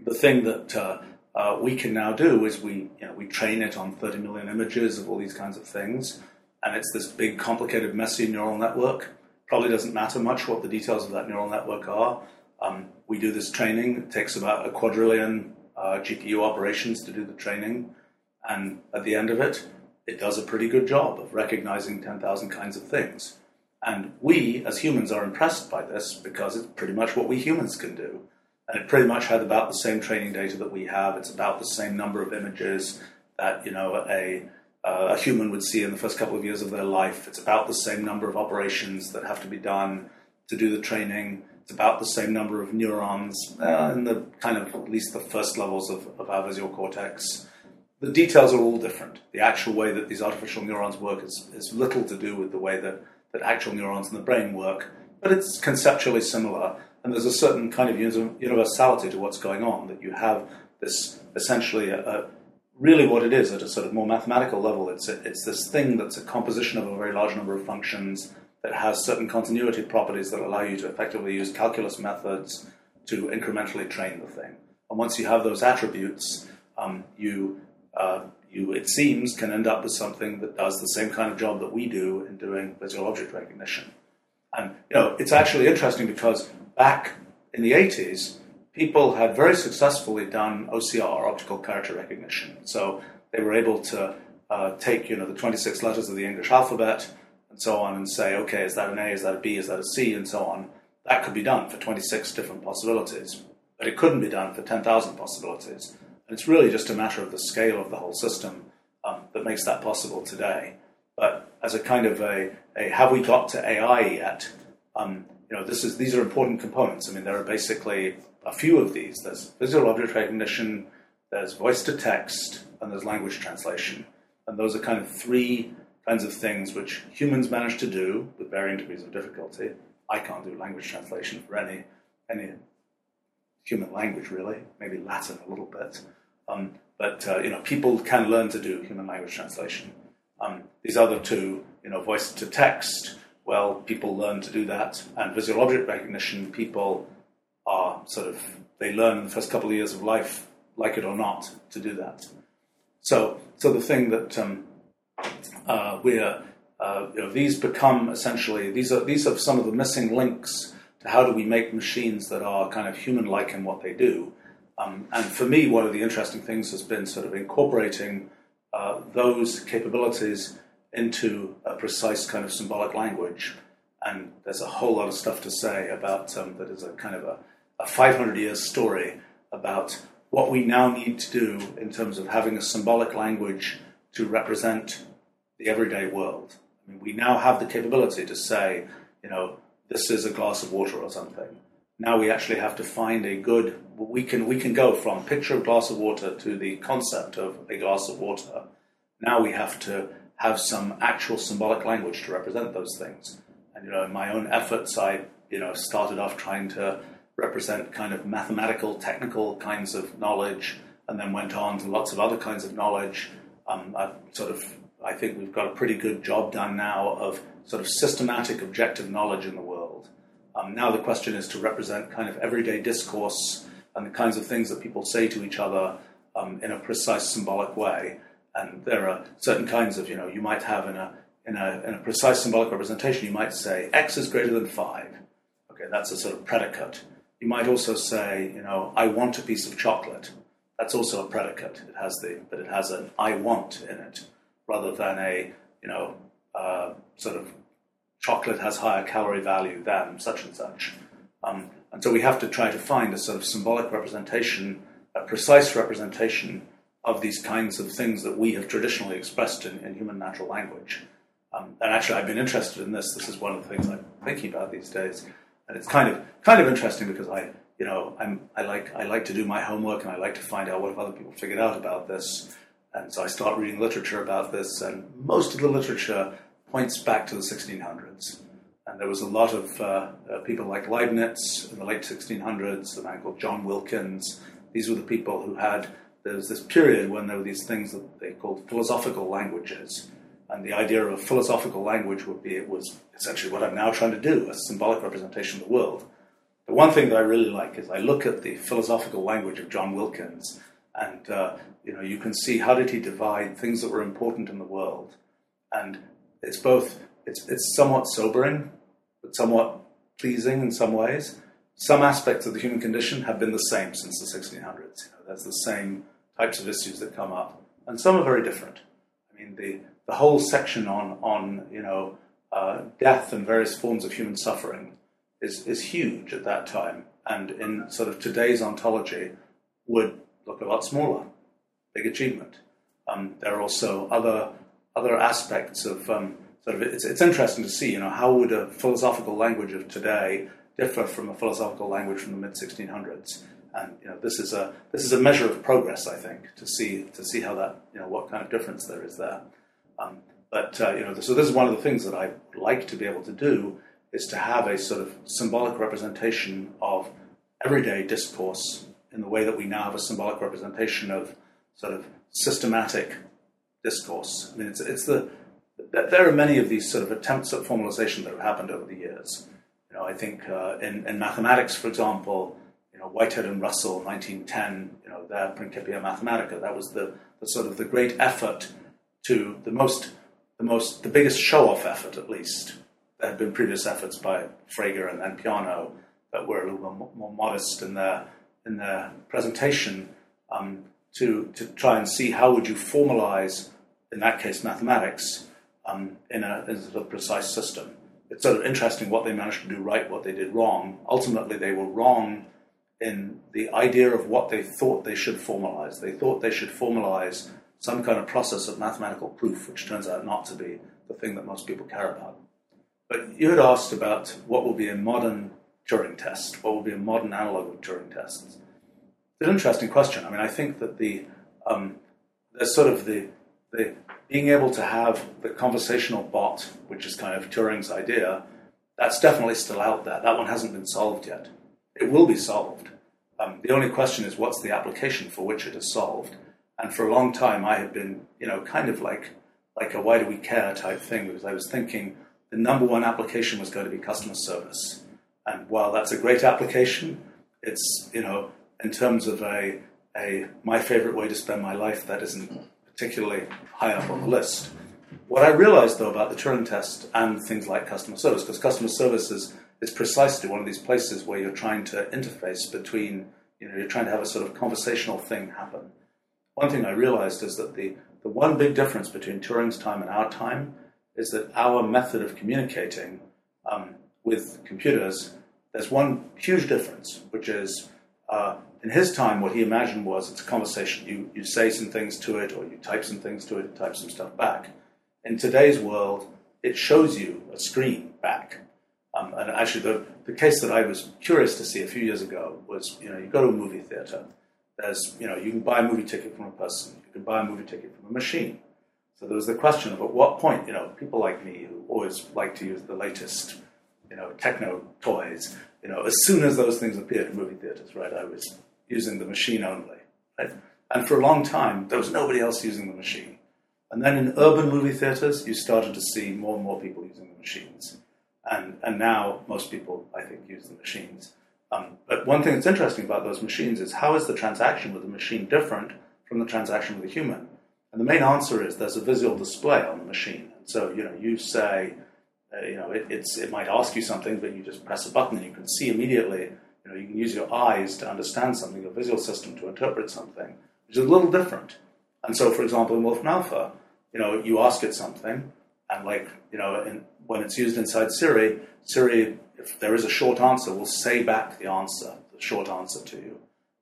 the thing that uh, uh, we can now do is we, you know, we train it on 30 million images of all these kinds of things, and it's this big, complicated, messy neural network. Probably doesn't matter much what the details of that neural network are. Um, we do this training. It takes about a quadrillion uh, GPU operations to do the training, and at the end of it, it does a pretty good job of recognizing 10,000 kinds of things. And we, as humans, are impressed by this because it's pretty much what we humans can do and it pretty much had about the same training data that we have. It's about the same number of images that you know a uh, a human would see in the first couple of years of their life. It's about the same number of operations that have to be done to do the training. It's about the same number of neurons uh, in the kind of at least the first levels of, of our visual cortex. The details are all different. The actual way that these artificial neurons work is, is little to do with the way that, that actual neurons in the brain work, but it's conceptually similar and there's a certain kind of universality to what's going on that you have this essentially a, a, really what it is at a sort of more mathematical level. It's a, it's this thing that's a composition of a very large number of functions that has certain continuity properties that allow you to effectively use calculus methods to incrementally train the thing. And once you have those attributes, um, you uh, you it seems can end up with something that does the same kind of job that we do in doing visual object recognition. And you know, it's actually interesting because back in the 80s, people had very successfully done OCR, optical character recognition. So they were able to uh, take, you know, the 26 letters of the English alphabet and so on and say, okay, is that an A, is that a B, is that a C, and so on. That could be done for 26 different possibilities, but it couldn't be done for 10,000 possibilities. And it's really just a matter of the scale of the whole system um, that makes that possible today. But as a kind of a, a have we got to AI yet? Um, you know, this is these are important components. I mean, there are basically a few of these. There's visual object recognition, there's voice to text, and there's language translation. And those are kind of three kinds of things which humans manage to do with varying degrees of difficulty. I can't do language translation for any any human language really, maybe Latin a little bit. Um, but uh, you know, people can learn to do human language translation. Um, these other two, you know, voice to text well, people learn to do that. And visual object recognition, people are sort of, they learn in the first couple of years of life, like it or not, to do that. So, so the thing that um, uh, we're, uh, you know, these become essentially, these are, these are some of the missing links to how do we make machines that are kind of human like in what they do. Um, and for me, one of the interesting things has been sort of incorporating uh, those capabilities into a precise kind of symbolic language. And there's a whole lot of stuff to say about um, that is a kind of a, a 500 years story about what we now need to do in terms of having a symbolic language to represent the everyday world. I mean, we now have the capability to say, you know, this is a glass of water or something. Now we actually have to find a good. We can we can go from picture of glass of water to the concept of a glass of water. Now we have to have some actual symbolic language to represent those things. And you know, in my own efforts, I you know started off trying to represent kind of mathematical, technical kinds of knowledge, and then went on to lots of other kinds of knowledge. Um, I sort of, I think we've got a pretty good job done now of sort of systematic, objective knowledge in the world. Um, now the question is to represent kind of everyday discourse and the kinds of things that people say to each other um, in a precise, symbolic way. And there are certain kinds of, you know, you might have in a in a, in a precise symbolic representation, you might say x is greater than five. Okay, that's a sort of predicate. You might also say, you know, I want a piece of chocolate. That's also a predicate. It has the, but it has an I want in it, rather than a, you know, uh, sort of chocolate has higher calorie value than such and such. Um, and so we have to try to find a sort of symbolic representation, a precise representation of these kinds of things that we have traditionally expressed in, in human natural language. Um, and actually, I've been interested in this. This is one of the things I'm thinking about these days, and it's kind of kind of interesting because I, you know, I'm I like I like to do my homework and I like to find out what have other people figured out about this, and so I start reading literature about this, and most of the literature points back to the 1600s. And there was a lot of uh, uh, people like Leibniz in the late 1600s, a man called John Wilkins. These were the people who had, there was this period when there were these things that they called philosophical languages. And the idea of a philosophical language would be, it was essentially what I'm now trying to do, a symbolic representation of the world. The one thing that I really like is I look at the philosophical language of John Wilkins, and uh, you know you can see how did he divide things that were important in the world, and it's both it's it's somewhat sobering, but somewhat pleasing in some ways. Some aspects of the human condition have been the same since the 1600s. You know, there's the same types of issues that come up, and some are very different. I mean, the the whole section on on you know uh, death and various forms of human suffering is is huge at that time, and in sort of today's ontology would look a lot smaller. Big achievement. Um, there are also other other aspects of um, sort of it's, it's interesting to see, you know, how would a philosophical language of today differ from a philosophical language from the mid 1600s? And you know, this is a this is a measure of progress, I think, to see to see how that you know what kind of difference there is there. Um, but uh, you know, so this is one of the things that I like to be able to do is to have a sort of symbolic representation of everyday discourse in the way that we now have a symbolic representation of sort of systematic discourse. I mean, it's, it's the there are many of these sort of attempts at formalization that have happened over the years. You know, I think uh, in, in mathematics, for example, know, Whitehead and Russell, 1910, you know, their Principia Mathematica, that was the, the sort of the great effort to the most, the most, the biggest show-off effort, at least. There had been previous efforts by Frege and, and Peano that were a little more, more modest in their in their presentation um, to to try and see how would you formalize in that case, mathematics, um, in, a, in a sort of precise system. It's sort of interesting what they managed to do right, what they did wrong. Ultimately, they were wrong in the idea of what they thought they should formalize. They thought they should formalize some kind of process of mathematical proof, which turns out not to be the thing that most people care about. But you had asked about what will be a modern Turing test, what will be a modern analog of Turing tests. It's an interesting question. I mean, I think that the um, sort of the the being able to have the conversational bot, which is kind of Turing's idea, that's definitely still out there. That one hasn't been solved yet. It will be solved. Um, the only question is what's the application for which it is solved. And for a long time, I had been, you know, kind of like like a why do we care type thing because I was thinking the number one application was going to be customer service. And while that's a great application, it's you know in terms of a a my favorite way to spend my life that isn't particularly high up on the list. What I realized, though, about the Turing test and things like customer service, because customer service is, is precisely one of these places where you're trying to interface between, you know, you're trying to have a sort of conversational thing happen. one thing I realized is that the, the one big difference between Turing's time and our time is that our method of communicating um, with computers, there's one huge difference, which is uh, in his time, what he imagined was it's a conversation. You, you say some things to it, or you type some things to it, type some stuff back. In today's world, it shows you a screen back. Um, and actually, the, the case that I was curious to see a few years ago was, you know, you go to a movie theater. There's, you know, you can buy a movie ticket from a person. You can buy a movie ticket from a machine. So there was the question of at what point, you know, people like me who always like to use the latest, you know, techno toys, you know, as soon as those things appeared in movie theaters, right, I was using the machine only, right? And for a long time, there was nobody else using the machine. And then in urban movie theaters, you started to see more and more people using the machines. And, and now most people, I think, use the machines. Um, but one thing that's interesting about those machines is how is the transaction with the machine different from the transaction with a human? And the main answer is there's a visual display on the machine. And so, you know, you say, uh, you know, it, it might ask you something, but you just press a button and you can see immediately, you know, you can use your eyes to understand something, your visual system to interpret something, which is a little different. And so, for example, in Wolfram Alpha, you know, you ask it something, and like, you know, in, when it's used inside Siri, Siri, if there is a short answer, will say back the answer, the short answer to you.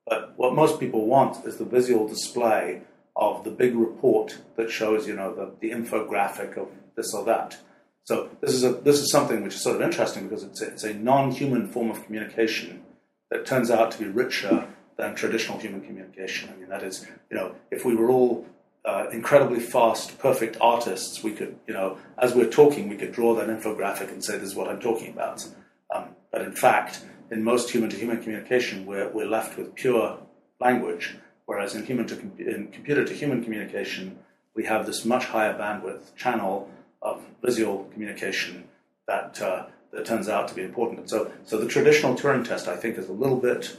But what most people want is the visual display of the big report that shows, you know, the, the infographic of this or that. So this is a this is something which is sort of interesting because it's a, it's a non-human form of communication that turns out to be richer than traditional human communication. I mean, that is, you know, if we were all uh, incredibly fast, perfect artists, we could, you know, as we're talking, we could draw that infographic and say, this is what I'm talking about. Um, but in fact, in most human to human communication, we're, we're left with pure language, whereas in human to com- in computer to human communication, we have this much higher bandwidth channel of visual communication that uh, that turns out to be important. So, so the traditional Turing test, I think, is a little bit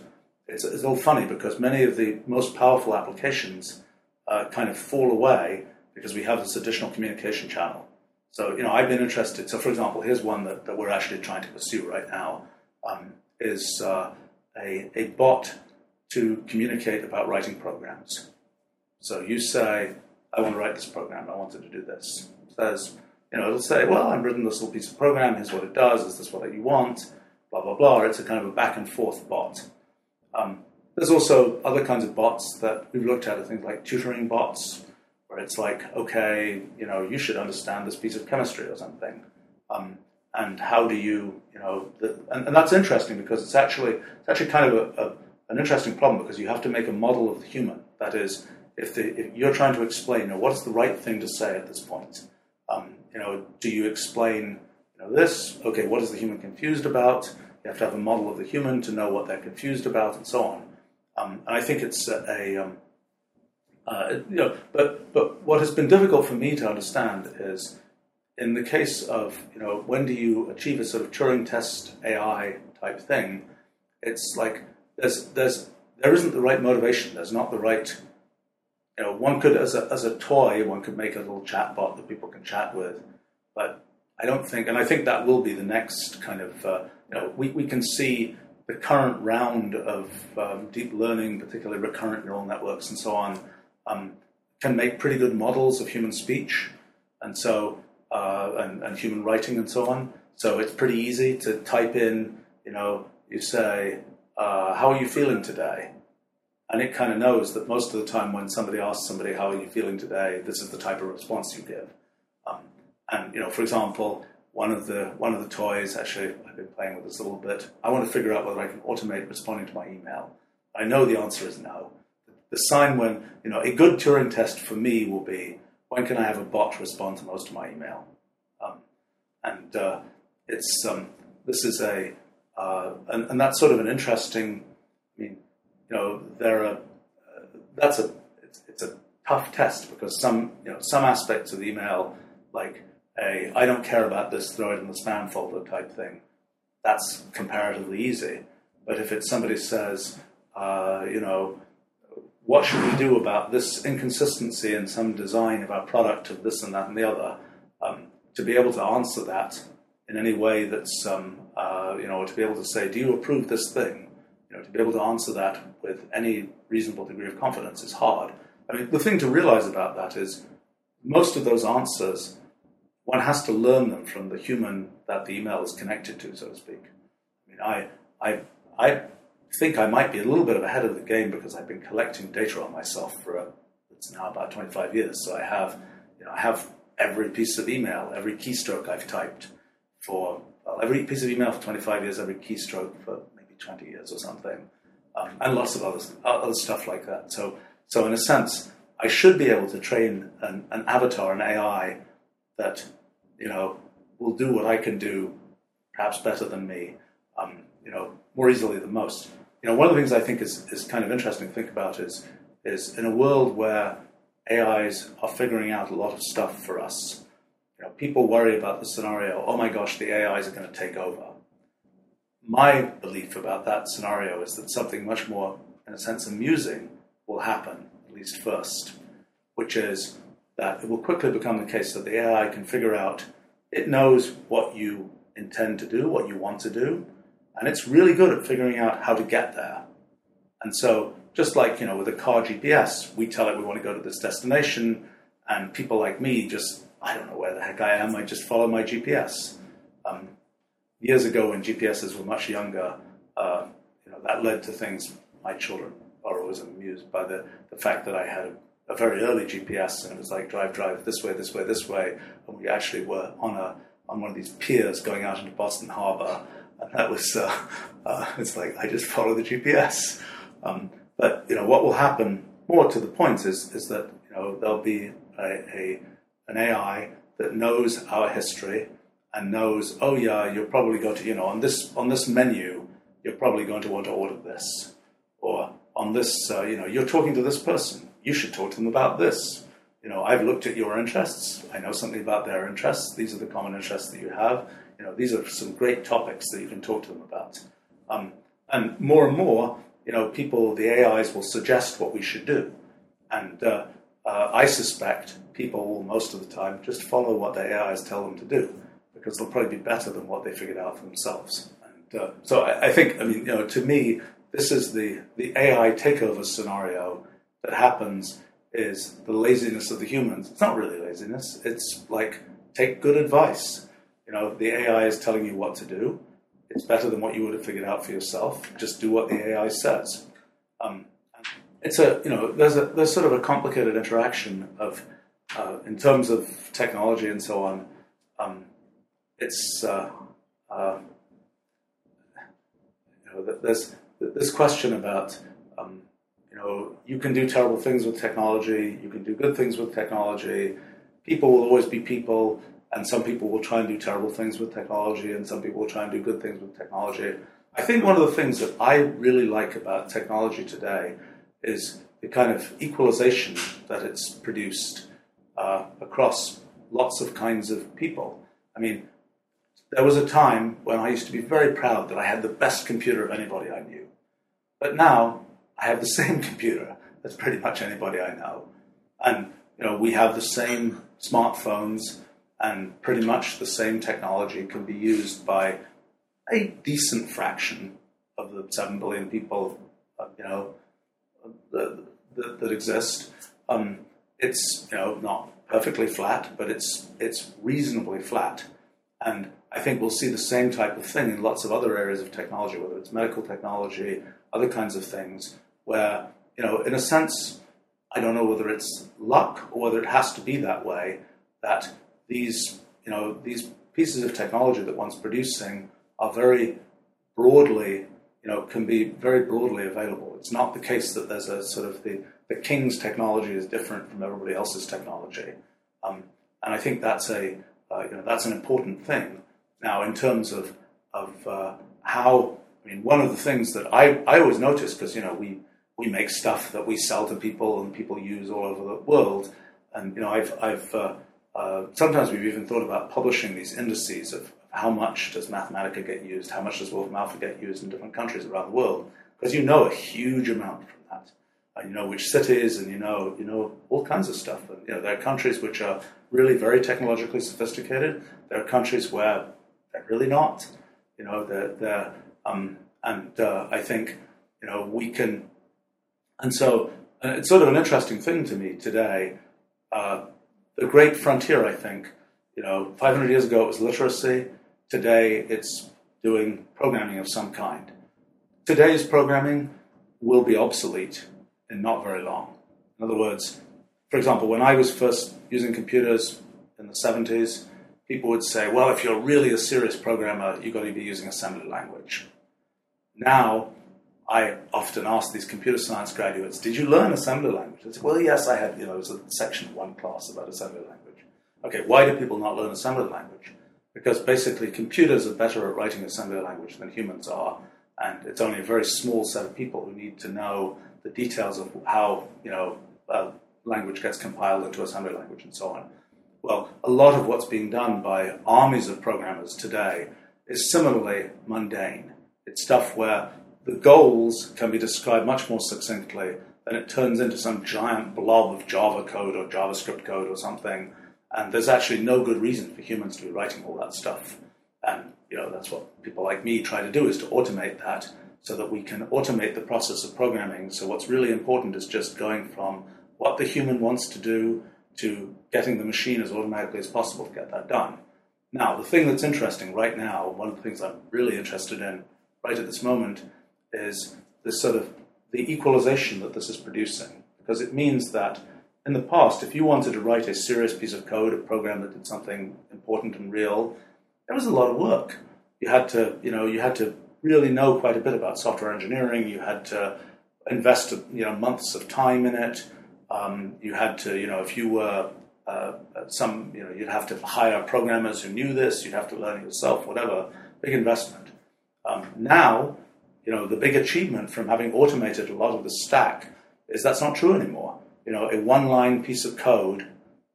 it's, it's a little funny because many of the most powerful applications uh, kind of fall away because we have this additional communication channel. So, you know, I've been interested. So, for example, here's one that, that we're actually trying to pursue right now um, is uh, a, a bot to communicate about writing programs. So you say, I want to write this program, I wanted to do this. It says, you know, it'll say, well, I've written this little piece of program, here's what it does, is this what you want, blah, blah, blah. It's a kind of a back and forth bot. Um, there's also other kinds of bots that we've looked at, things like tutoring bots, where it's like, okay, you know, you should understand this piece of chemistry or something. Um, and how do you, you know, the, and, and, that's interesting because it's actually it's actually kind of a, a, an interesting problem because you have to make a model of the human. That is, if, the, if you're trying to explain, you know, what is the right thing to say at this point? Um, you know, do you explain, you know, this? Okay, what is the human confused about? You have to have a model of the human to know what they're confused about, and so on. Um, and I think it's a, um, uh, you know, but but what has been difficult for me to understand is, in the case of you know, when do you achieve a sort of Turing test AI type thing? It's like there's there's there isn't the right motivation. There's not the right you know, one could, as a, as a toy, one could make a little chat bot that people can chat with. But I don't think, and I think that will be the next kind of, uh, you know, we, we can see the current round of um, deep learning, particularly recurrent neural networks and so on, um, can make pretty good models of human speech and so uh, and, and human writing and so on. So it's pretty easy to type in, you know, you say, uh, "How are you feeling today?" and it kind of knows that most of the time when somebody asks somebody how are you feeling today, this is the type of response you give. Um, and you know, for example, one of the one of the toys actually I've been playing with this a little bit. I want to figure out whether I can automate responding to my email. I know the answer is no. The sign when you know a good Turing test for me will be when can I have a bot respond to most of my email, um, and uh, it's um, this is a uh, and, and that's sort of an interesting. I mean, you know, there are uh, that's a it's, it's a tough test because some you know some aspects of the email like a I don't care about this, throw it in the spam folder type thing. That's comparatively easy. But if it's somebody says, uh, you know, what should we do about this inconsistency in some design of our product of this and that and the other, um, to be able to answer that in any way that's, um, uh, you know, to be able to say, do you approve this thing? You know, to be able to answer that with any reasonable degree of confidence is hard. I mean, the thing to realize about that is most of those answers, one has to learn them from the human that the email is connected to, so to speak. I mean, I, I, I think I might be a little bit ahead of the game because I've been collecting data on myself for a, it's now about 25 years. So I have, you know, I have every piece of email, every keystroke I've typed for well, every piece of email for 25 years, every keystroke for maybe 20 years or something, um, and lots of other other stuff like that. So, so in a sense, I should be able to train an, an avatar, an AI, that you know will do what I can do, perhaps better than me, um, you know, more easily than most. You know, one of the things I think is, is kind of interesting to think about is is in a world where AIs are figuring out a lot of stuff for us. You know, people worry about the scenario. Oh my gosh, the AIs are going to take over. My belief about that scenario is that something much more, in a sense, amusing will happen at least first, which is that it will quickly become the case that the AI can figure out, it knows what you intend to do, what you want to do, and it's really good at figuring out how to get there. And so, just like you know, with a car GPS, we tell it we want to go to this destination, and people like me just I don't know where the heck I am. I just follow my GPS. Um, years ago, when GPSs were much younger, uh, you know, that led to things my children or was amused by the, the fact that I had a, a, very early GPS and it was like drive, drive this way, this way, this way. And we actually were on a on one of these piers going out into Boston Harbor. And that was, uh, uh, it's like, I just follow the GPS. Um, but, you know, what will happen more to the point is, is that, you know, there'll be a, a an AI that knows our history and knows, oh yeah, you're probably going to, you know, on this on this menu, you're probably going to want to order this, or on this, uh, you know, you're talking to this person. You should talk to them about this. You know, I've looked at your interests. I know something about their interests. These are the common interests that you have. You know, these are some great topics that you can talk to them about. Um, and more and more, you know, people, the AIs will suggest what we should do. And uh, uh, I suspect people will most of the time just follow what the AIs tell them to do because they'll probably be better than what they figured out for themselves. And uh, so I, I, think, I mean, you know, to me, this is the, the AI takeover scenario that happens is the laziness of the humans. It's not really laziness. It's like take good advice. You know, the AI is telling you what to do. It's better than what you would have figured out for yourself. Just do what the AI says. Um, it's a you know there's a there's sort of a complicated interaction of uh, in terms of technology and so on. Um, it's uh, uh, you know there's this question about, um, you know, you can do terrible things with technology, you can do good things with technology. People will always be people, and some people will try and do terrible things with technology, and some people will try and do good things with technology. I think one of the things that I really like about technology today is the kind of equalization that it's produced uh, across lots of kinds of people. I mean, there was a time when I used to be very proud that I had the best computer of anybody I knew. But now I have the same computer as pretty much anybody I know. And you know, we have the same smartphones and pretty much the same technology can be used by a decent fraction of the 7 billion people, uh, you know, that, that, that exist. Um, it's, you know, not perfectly flat, but it's, it's reasonably flat. And I think we'll see the same type of thing in lots of other areas of technology, whether it's medical technology, other kinds of things, where, you know, in a sense, I don't know whether it's luck or whether it has to be that way, that these, you know, these pieces of technology that one's producing are very broadly, you know, can be very broadly available. It's not the case that there's a sort of the, the king's technology is different from everybody else's technology. Um, and I think that's a, uh, you know, that's an important thing. Now, in terms of, of uh, how I mean, one of the things that I, I always notice, because, you know, we, we make stuff that we sell to people and people use all over the world. And, you know, I've, I've uh, uh, sometimes we've even thought about publishing these indices of how much does Mathematica get used, how much does Wolfram Alpha get used in different countries around the world, because you know a huge amount from that. And you know which cities, and you know you know all kinds of stuff. And you know there are countries which are really very technologically sophisticated. There are countries where they're really not. You know they're, they're um, and uh, I think you know we can, and so And it's sort of an interesting thing to me today. Uh, the great frontier, I think, you know, 500 years ago it was literacy. Today it's doing programming of some kind. Today's programming will be obsolete in not very long. In other words, for example, when I was first using computers in the 70s, people would say, well, if you're really a serious programmer, you've got to be using assembly language. Now, I often ask these computer science graduates, did you learn assembly language? Say, well, yes, I had, you know, it was a section one class about assembly language. Okay, why do people not learn assembly language? Because basically computers are better at writing assembly language than humans are, and it's only a very small set of people who need to know the details of how, you know, uh, language gets compiled into assembly language and so on. Well, a lot of what's being done by armies of programmers today is similarly mundane. It's stuff where the goals can be described much more succinctly than it turns into some giant blob of Java code or JavaScript code or something. And there's actually no good reason for humans to be writing all that stuff. And you know that's what people like me try to do is to automate that so that we can automate the process of programming. So what's really important is just going from what the human wants to do to getting the machine as automatically as possible to get that done. Now, the thing that's interesting right now, one of the things I'm really interested in right at this moment, is this sort of the equalization that this is producing. Because it means that in the past, if you wanted to write a serious piece of code, a program that did something important and real, it was a lot of work. You had to, you know, you had to really know quite a bit about software engineering. You had to invest, you know, months of time in it. Um, you had to, you know, if you were uh, some, you know, you'd have to hire programmers who knew this. You'd have to learn it yourself. Whatever, big investment. Um, now, you know, the big achievement from having automated a lot of the stack is that's not true anymore. You know, a one-line piece of code,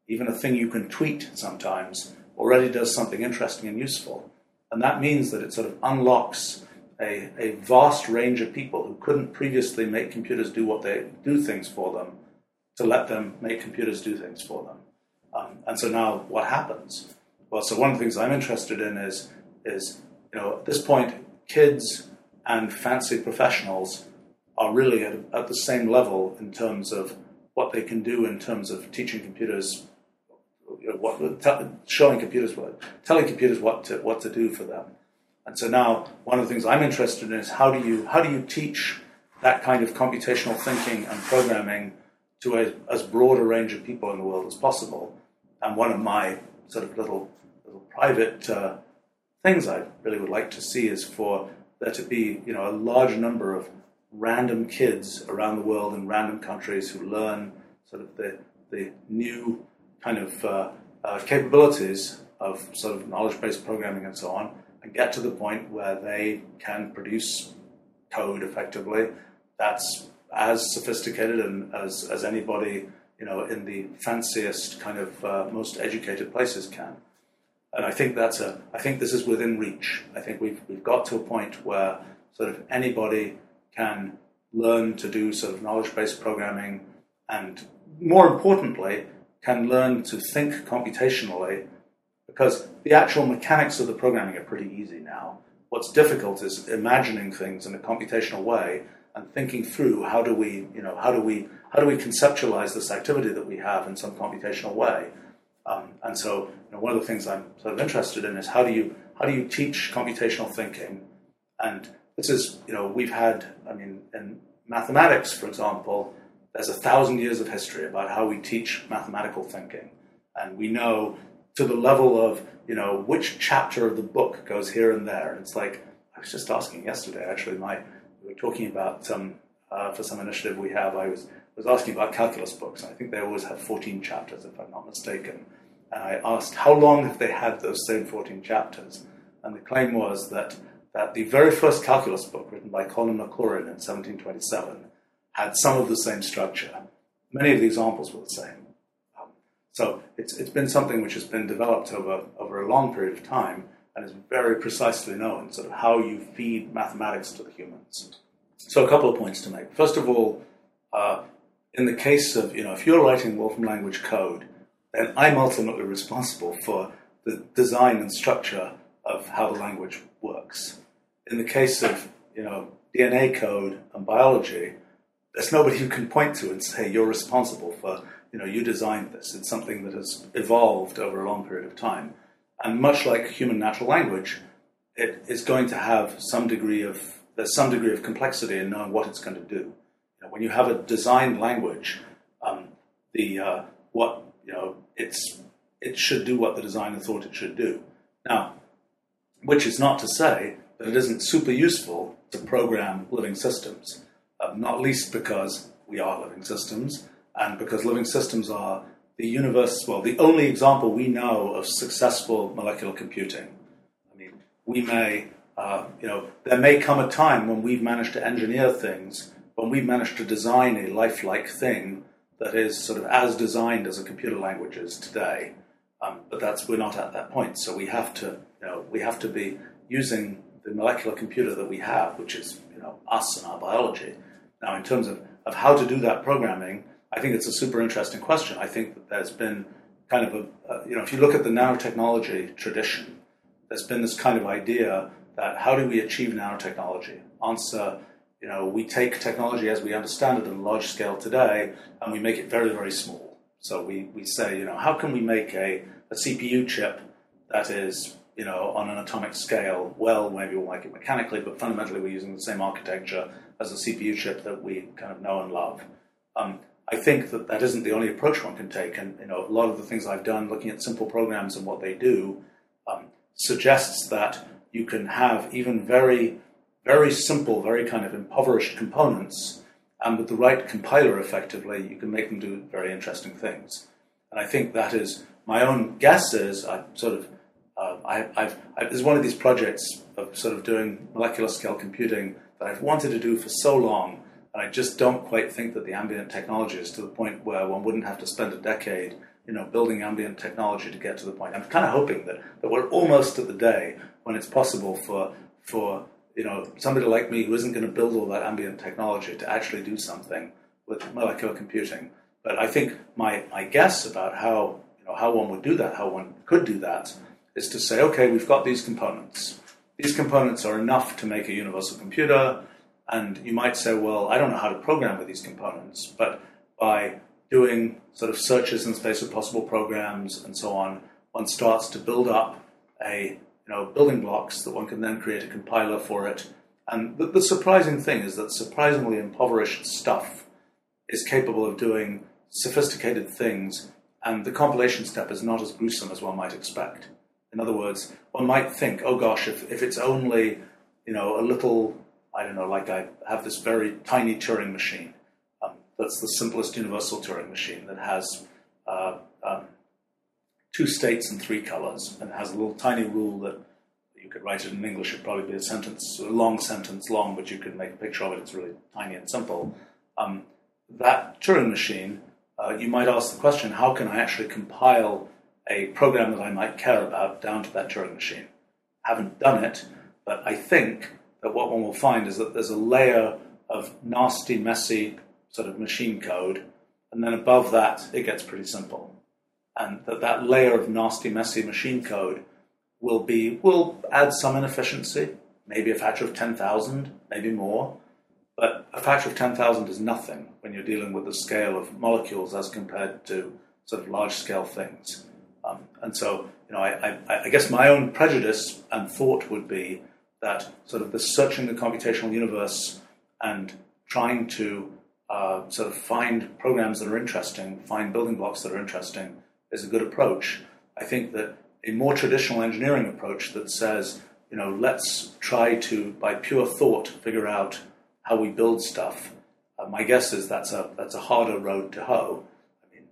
even a thing you can tweet sometimes, already does something interesting and useful, and that means that it sort of unlocks a, a vast range of people who couldn't previously make computers do what they do things for them to let them make computers do things for them. Um, and so now what happens? Well, so one of the things I'm interested in is, is you know, at this point, kids and fancy professionals are really at, at the same level in terms of what they can do in terms of teaching computers, you know, what, showing computers what, telling computers what to, what to do for them. And so now, one of the things I'm interested in is how do you how do you teach that kind of computational thinking and programming to a, as broad a range of people in the world as possible. And one of my sort of little, little private uh, things I really would like to see is for there to be, you know, a large number of random kids around the world in random countries who learn sort of the, the new kind of uh, uh, capabilities of sort of knowledge-based programming and so on, and get to the point where they can produce code effectively that's as sophisticated and as, as anybody you know in the fanciest kind of uh, most educated places can. And I think that's a I think this is within reach. I think we've we've got to a point where sort of anybody can learn to do sort of knowledge based programming and more importantly can learn to think computationally because the actual mechanics of the programming are pretty easy now. What's difficult is imagining things in a computational way and thinking through how do we, you know, how do we, how do we conceptualize this activity that we have in some computational way? Um, and so, you know, one of the things I'm sort of interested in is how do you, how do you teach computational thinking? And this is, you know, we've had, I mean, in mathematics, for example, there's a thousand years of history about how we teach mathematical thinking, and we know to the level of, you know, which chapter of the book goes here and there. It's like I was just asking yesterday, actually, my we were talking about some, uh, for some initiative we have. I was was asking about calculus books. I think they always have 14 chapters, if I'm not mistaken. And I asked how long have they had those same 14 chapters, and the claim was that that the very first calculus book, written by Colin Maclaurin in 1727, had some of the same structure. Many of the examples were the same. Um, so it's, it's been something which has been developed over, over a long period of time and is very precisely known, sort of how you feed mathematics to the humans. So, a couple of points to make. First of all, uh, in the case of, you know, if you're writing Wolfram language code, then I'm ultimately responsible for the design and structure of how the language works. In the case of, you know, DNA code and biology, there's nobody you can point to and say you're responsible for, you know, you designed this. It's something that has evolved over a long period of time. And much like human natural language, it is going to have some degree of there's some degree of complexity in knowing what it's going to do. Know, when you have a designed language, um, the uh, what it's it should do what the designer thought it should do. Now, which is not to say that it isn't super useful to program living systems, uh, not least because we are living systems and because living systems are the universe, well, the only example we know of successful molecular computing. I mean, we may, uh, you know, there may come a time when we've managed to engineer things, when we've managed to design a lifelike thing that is sort of as designed as a computer language is today. Um, but that's we're not at that point, so we have to, you know, we have to be using the molecular computer that we have, which is, you know, us and our biology. Now, in terms of, of how to do that programming, I think it's a super interesting question. I think that there's been kind of a, uh, you know, if you look at the nanotechnology tradition, there's been this kind of idea that how do we achieve nanotechnology? Answer, you know, we take technology as we understand it on a large scale today and we make it very, very small. So we, we say, you know, how can we make a, a CPU chip that is, you know, on an atomic scale? Well, maybe we'll make it mechanically, but fundamentally we're using the same architecture as a CPU chip that we kind of know and love. Um, I think that that isn't the only approach one can take, and you know a lot of the things I've done looking at simple programs and what they do um, suggests that you can have even very, very simple, very kind of impoverished components, and with the right compiler, effectively, you can make them do very interesting things. And I think that is my own guess is I sort of uh, I, I've, I, there's one of these projects of sort of doing molecular scale computing that I've wanted to do for so long and I just don't quite think that the ambient technology is to the point where one wouldn't have to spend a decade, you know, building ambient technology to get to the point. I'm kind of hoping that, that we're almost at the day when it's possible for for you know somebody like me who isn't going to build all that ambient technology to actually do something with molecular computing. But I think my, my guess about how you know how one would do that, how one could do that, is to say, okay, we've got these components. These components are enough to make a universal computer and you might say, well, I don't know how to program with these components, but by doing sort of searches in space of possible programs and so on, one starts to build up a know building blocks that one can then create a compiler for it. And the, the surprising thing is that surprisingly impoverished stuff is capable of doing sophisticated things, and the compilation step is not as gruesome as one might expect. In other words, one might think, oh gosh, if, if it's only you know a little I don't know, like I have this very tiny Turing machine. Um, that's the simplest universal Turing machine that has uh, um, two states and three colors, and it has a little tiny rule that you could write it in English. It'd probably be a sentence, a long sentence long, but you could make a picture of it. It's really tiny and simple. Um, that Turing machine, uh, you might ask the question: How can I actually compile a program that I might care about down to that Turing machine? Haven't done it, but I think that what one will find is that there's a layer of nasty, messy sort of machine code, and then above that, it gets pretty simple. And that that layer of nasty, messy machine code will be will add some inefficiency, maybe a factor of ten thousand, maybe more. But a factor of ten thousand is nothing when you're dealing with the scale of molecules as compared to sort of large scale things. Um, and so, you know, I, I, I guess my own prejudice and thought would be that sort of the searching the computational universe and trying to uh, sort of find programs that are interesting, find building blocks that are interesting, is a good approach. I think that a more traditional engineering approach that says, you know, let's try to, by pure thought, figure out how we build stuff. Uh, my guess is that's a that's a harder road to hoe. I mean,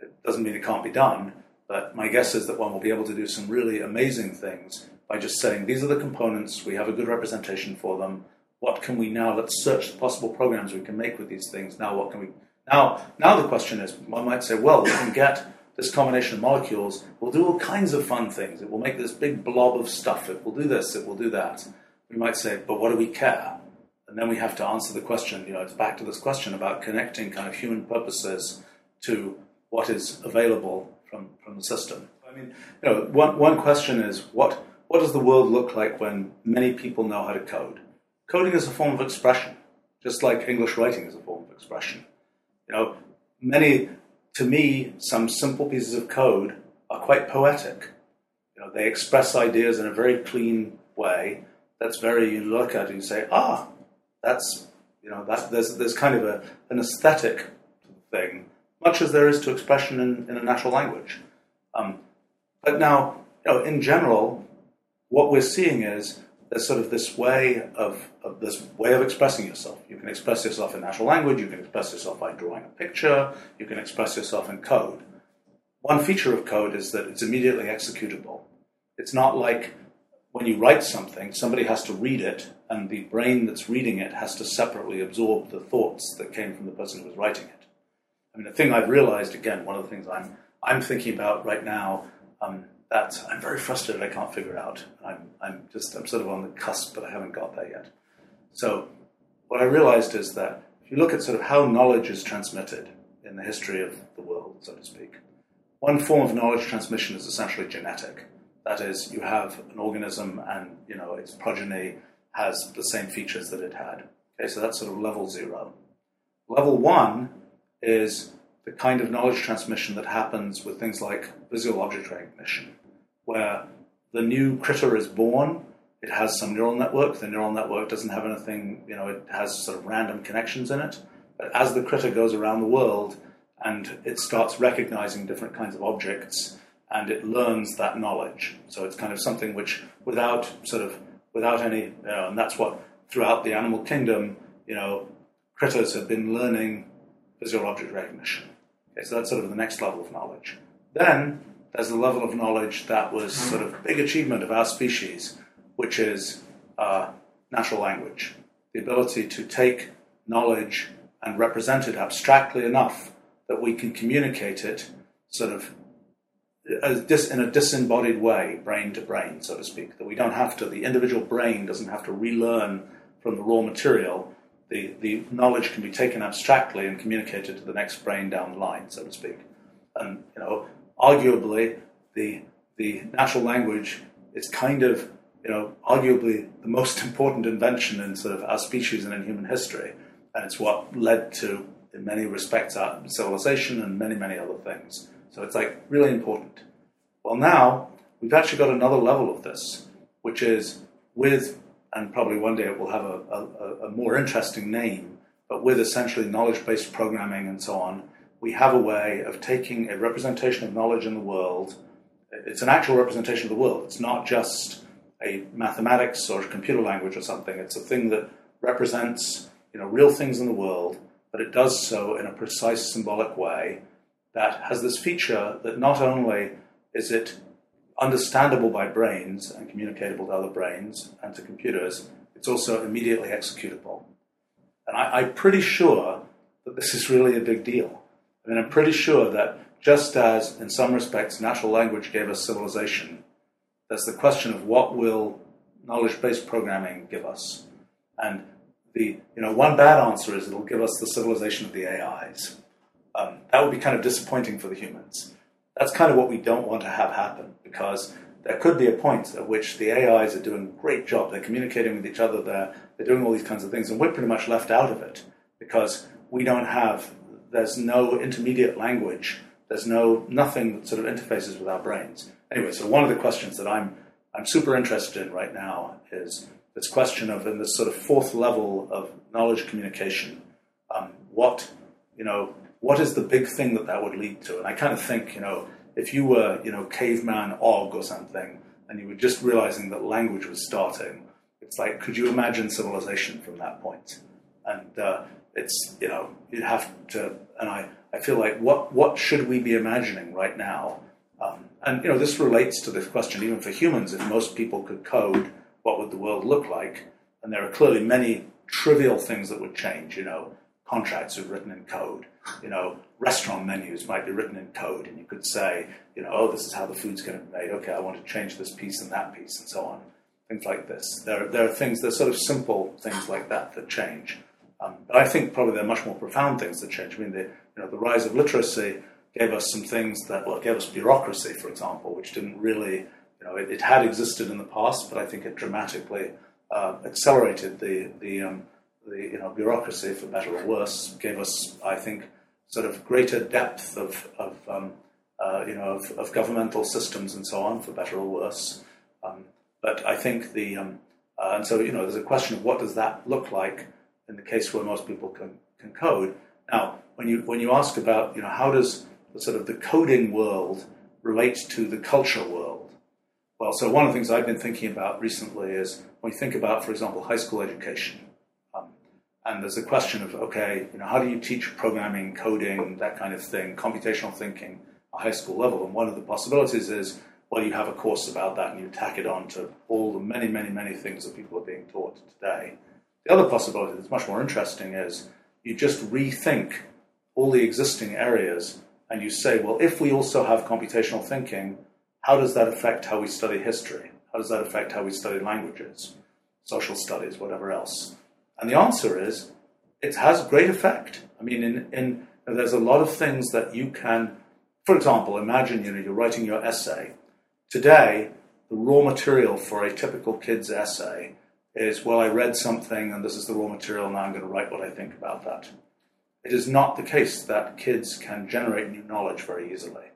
it doesn't mean it can't be done, but my guess is that one will be able to do some really amazing things by just saying these are the components, we have a good representation for them. What can we now? Let's search the possible programs we can make with these things. Now, what can we? Now, now the question is, one might say, well, we can get this combination of molecules. We'll do all kinds of fun things. It will make this big blob of stuff. It will do this. It will do that. We might say, but what do we care? And then we have to answer the question. You know, it's back to this question about connecting kind of human purposes to what is available from from the system. I mean, you know, one one question is what what does the world look like when many people know how to code? Coding is a form of expression. just like English writing is a form of expression. You know, many, to me, some simple pieces of code are quite poetic. You know, they express ideas in a very clean way. That's very, you look at it and you say, ah, that's, you know, that, there's, there's kind of a, an aesthetic thing, much as there is to expression in, in a natural language. Um, but now, you know, in general, what we're seeing is there's sort of this way of, of, this way of expressing yourself. You can express yourself in natural language, you can express yourself by drawing a picture, you can express yourself in code. One feature of code is that it's immediately executable. It's not like when you write something, somebody has to read it, and the brain that's reading it has to separately absorb the thoughts that came from the person who was writing it. I mean, the thing I've realized, again, one of the things I'm, I'm thinking about right now um, that I'm very frustrated I can't figure it out. I'm, I'm just, I'm sort of on the cusp, but I haven't got there yet. So what I realized is that if you look at sort of how knowledge is transmitted in the history of the world, so to speak, one form of knowledge transmission is essentially genetic. That is, you have an organism and you know its progeny has the same features that it had. Okay, so that's sort of level zero. Level one is the kind of knowledge transmission that happens with things like visual object recognition where the new critter is born, it has some neural network. The neural network doesn't have anything, you know, it has sort of random connections in it. But as the critter goes around the world and it starts recognizing different kinds of objects and it learns that knowledge. So it's kind of something which, without sort of, without any, you know, and that's what throughout the animal kingdom, you know, critters have been learning visual object recognition. Okay, so that's sort of the next level of knowledge. Then there's a level of knowledge that was sort of big achievement of our species, which is uh, natural language. The ability to take knowledge and represent it abstractly enough that we can communicate it sort of in a disembodied way, brain to brain, so to speak. That we don't have to, the individual brain doesn't have to relearn from the raw material. The, the knowledge can be taken abstractly and communicated to the next brain down the line, so to speak. And, you know, arguably the the natural language is kind of you know arguably the most important invention in sort of our species and in human history, and it's what led to in many respects our civilization and many many other things. So it's like really important. Well, now we've actually got another level of this, which is with and probably one day it will have a, a, a more interesting name, but with essentially knowledge based programming and so on we have a way of taking a representation of knowledge in the world. It's an actual representation of the world. It's not just a mathematics or a computer language or something. It's a thing that represents you know real things in the world, but it does so in a precise symbolic way that has this feature that not only is it understandable by brains and communicatable to other brains and to computers, it's also immediately executable. And I, I'm pretty sure that this is really a big deal. I mean, I'm pretty sure that just as in some respects natural language gave us civilization, there's the question of what will knowledge-based programming give us. And the you know one bad answer is it'll give us the civilization of the AIs. Um, that would be kind of disappointing for the humans. That's kind of what we don't want to have happen because there could be a point at which the AIs are doing a great job. They're communicating with each other. They're they're doing all these kinds of things, and we're pretty much left out of it because we don't have there's no intermediate language. There's no nothing that sort of interfaces with our brains. Anyway, so one of the questions that I'm I'm super interested in right now is this question of in this sort of fourth level of knowledge communication. Um, what you know, what is the big thing that that would lead to? And I kind of think, you know, if you were, you know, caveman Og or something, and you were just realizing that language was starting, it's like, could you imagine civilization from that point? And uh, it's you know you have to and I, I feel like what what should we be imagining right now? Um, and you know this relates to this question even for humans if most people could code what would the world look like? And there are clearly many trivial things that would change you know contracts are written in code you know restaurant menus might be written in code and you could say you know oh this is how the food's going to be made. Okay I want to change this piece and that piece and so on. Things like this. There, there are things there's sort of simple things like that that change um, but I think probably there are much more profound things that change. I mean, the, you know, the rise of literacy gave us some things that, well, gave us bureaucracy, for example, which didn't really, you know, it, it had existed in the past, but I think it dramatically uh, accelerated the, the, um, the you know bureaucracy, for better or worse, gave us, I think, sort of greater depth of, of um, uh, you know of, of, governmental systems and so on, for better or worse. Um, but I think the um, uh, and so you know there's a question of what does that look like in the case where most people can, can code. Now, when you when you ask about you know how does the sort of the coding world relate to the culture world? Well, so one of the things I've been thinking about recently is when you think about, for example, high school education, um, and there's a question of okay, you know, how do you teach programming, coding, that kind of thing, computational thinking, at high school level? And one of the possibilities is well, you have a course about that and you tack it on to all the many, many, many things that people are being taught today. The other possibility that's much more interesting is you just rethink all the existing areas and you say, well, if we also have computational thinking, how does that affect how we study history? How does that affect how we study languages, social studies, whatever else? And the answer is it has great effect. I mean, in, in there's a lot of things that you can, for example, imagine you know, you're writing your essay Today, the raw material for a typical kid's essay is, well, I read something and this is the raw material, now I'm going to write what I think about that. It is not the case that kids can generate new knowledge very easily.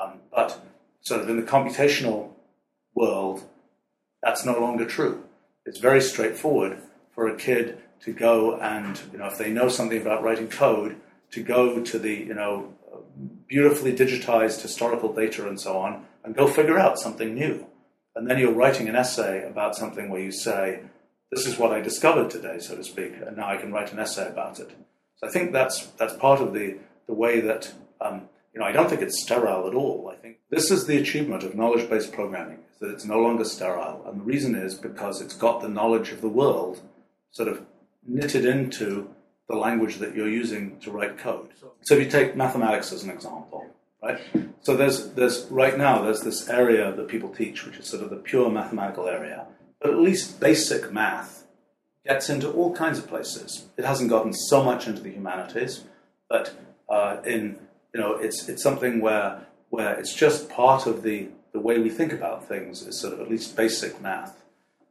Um, but sort of in the computational world, that's no longer true. It's very straightforward for a kid to go and, you know, if they know something about writing code, to go to the, you know, beautifully digitized historical data and so on and go figure out something new. And then you're writing an essay about something where you say, this is what I discovered today, so to speak, and now I can write an essay about it. So I think that's, that's part of the, the way that, um, you know, I don't think it's sterile at all. I think this is the achievement of knowledge based programming, that it's no longer sterile. And the reason is because it's got the knowledge of the world sort of knitted into the language that you're using to write code. So if you take mathematics as an example, right? So there's there's right now there's this area that people teach, which is sort of the pure mathematical area, but at least basic math gets into all kinds of places. It hasn't gotten so much into the humanities, but uh, in you know it's it's something where where it's just part of the the way we think about things is sort of at least basic math.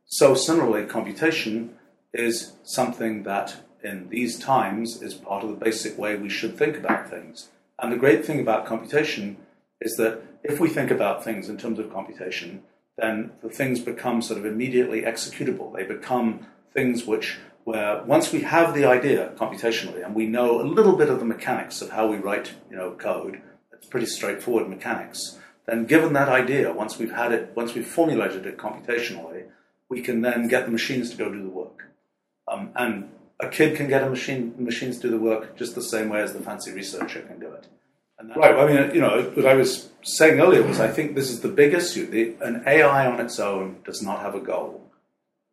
So similarly, computation is something that in these times is part of the basic way we should think about things. And the great thing about computation is that if we think about things in terms of computation, then the things become sort of immediately executable. They become things which, where once we have the idea computationally and we know a little bit of the mechanics of how we write, you know, code, it's pretty straightforward mechanics. Then, given that idea, once we've had it, once we've formulated it computationally, we can then get the machines to go do the work. Um, and a kid can get a machine machines do the work just the same way as the fancy researcher can do it. right. I mean, you know, what I was saying earlier was I think this is the big issue. The, an AI on its own does not have a goal.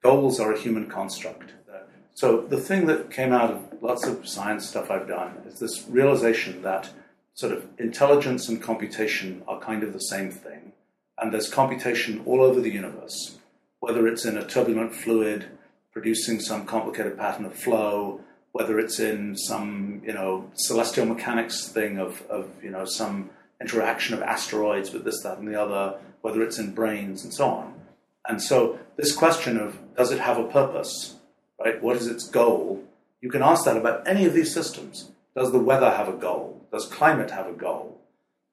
Goals are a human construct. So the thing that came out of lots of science stuff I've done is this realization that sort of intelligence and computation are kind of the same thing, and there's computation all over the universe, whether it's in a turbulent fluid producing some complicated pattern of flow, whether it's in some, you know, celestial mechanics thing of, of you know, some interaction of asteroids with this, that, and the other, whether it's in brains and so on. And so this question of does it have a purpose, right? What is its goal? You can ask that about any of these systems. Does the weather have a goal? Does climate have a goal?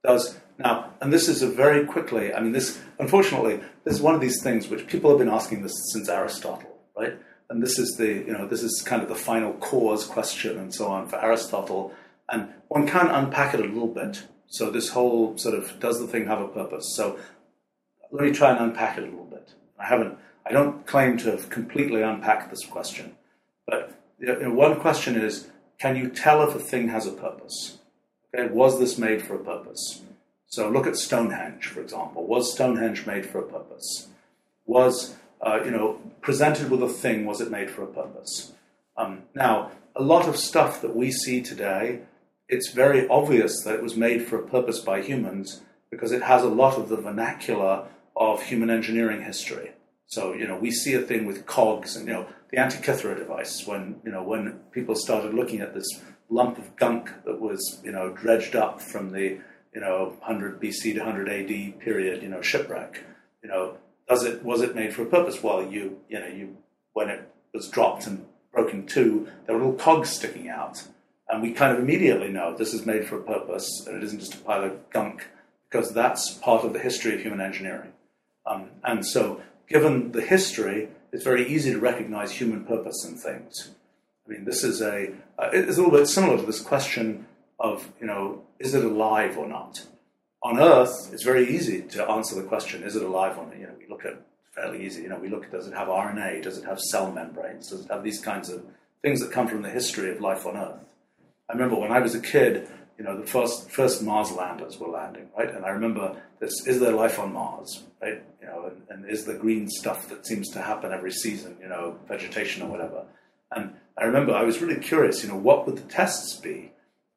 Does now, and this is a very quickly, I mean, this, unfortunately, this is one of these things which people have been asking this since Aristotle, right? And this is the you know this is kind of the final cause question and so on for Aristotle, and one can unpack it a little bit. So this whole sort of does the thing have a purpose? So let me try and unpack it a little bit. I haven't. I don't claim to have completely unpacked this question, but you know, one question is: Can you tell if a thing has a purpose? Okay, was this made for a purpose? So look at Stonehenge, for example. Was Stonehenge made for a purpose? Was uh, you know, presented with a thing, was it made for a purpose? Um, now, a lot of stuff that we see today, it's very obvious that it was made for a purpose by humans because it has a lot of the vernacular of human engineering history. So, you know, we see a thing with cogs and, you know, the Antikythera device when, you know, when people started looking at this lump of gunk that was, you know, dredged up from the, you know, 100 BC to 100 AD period, you know, shipwreck. You know, does it was it made for a purpose? Well, you you know you when it was dropped and broke in two, there were little cogs sticking out. And we kind of immediately know this is made for a purpose and it isn't just a pile of gunk because that's part of the history of human engineering. Um, and so, given the history, it's very easy to recognize human purpose in things. I mean, this is a uh, it's a little bit similar to this question of you know is it alive or not? On Earth, it's very easy to answer the question: is it alive or not? You know, we look at fairly easy. You know, we look at does it have RNA? Does it have cell membranes? Does it have these kinds of things that come from the history of life on Earth? I remember when I was a kid, you know, the first first Mars landers were landing, right? And I remember this: is there life on Mars, right? You know, and, and is the green stuff that seems to happen every season, you know, vegetation or whatever? And I remember I was really curious, you know, what would the tests be?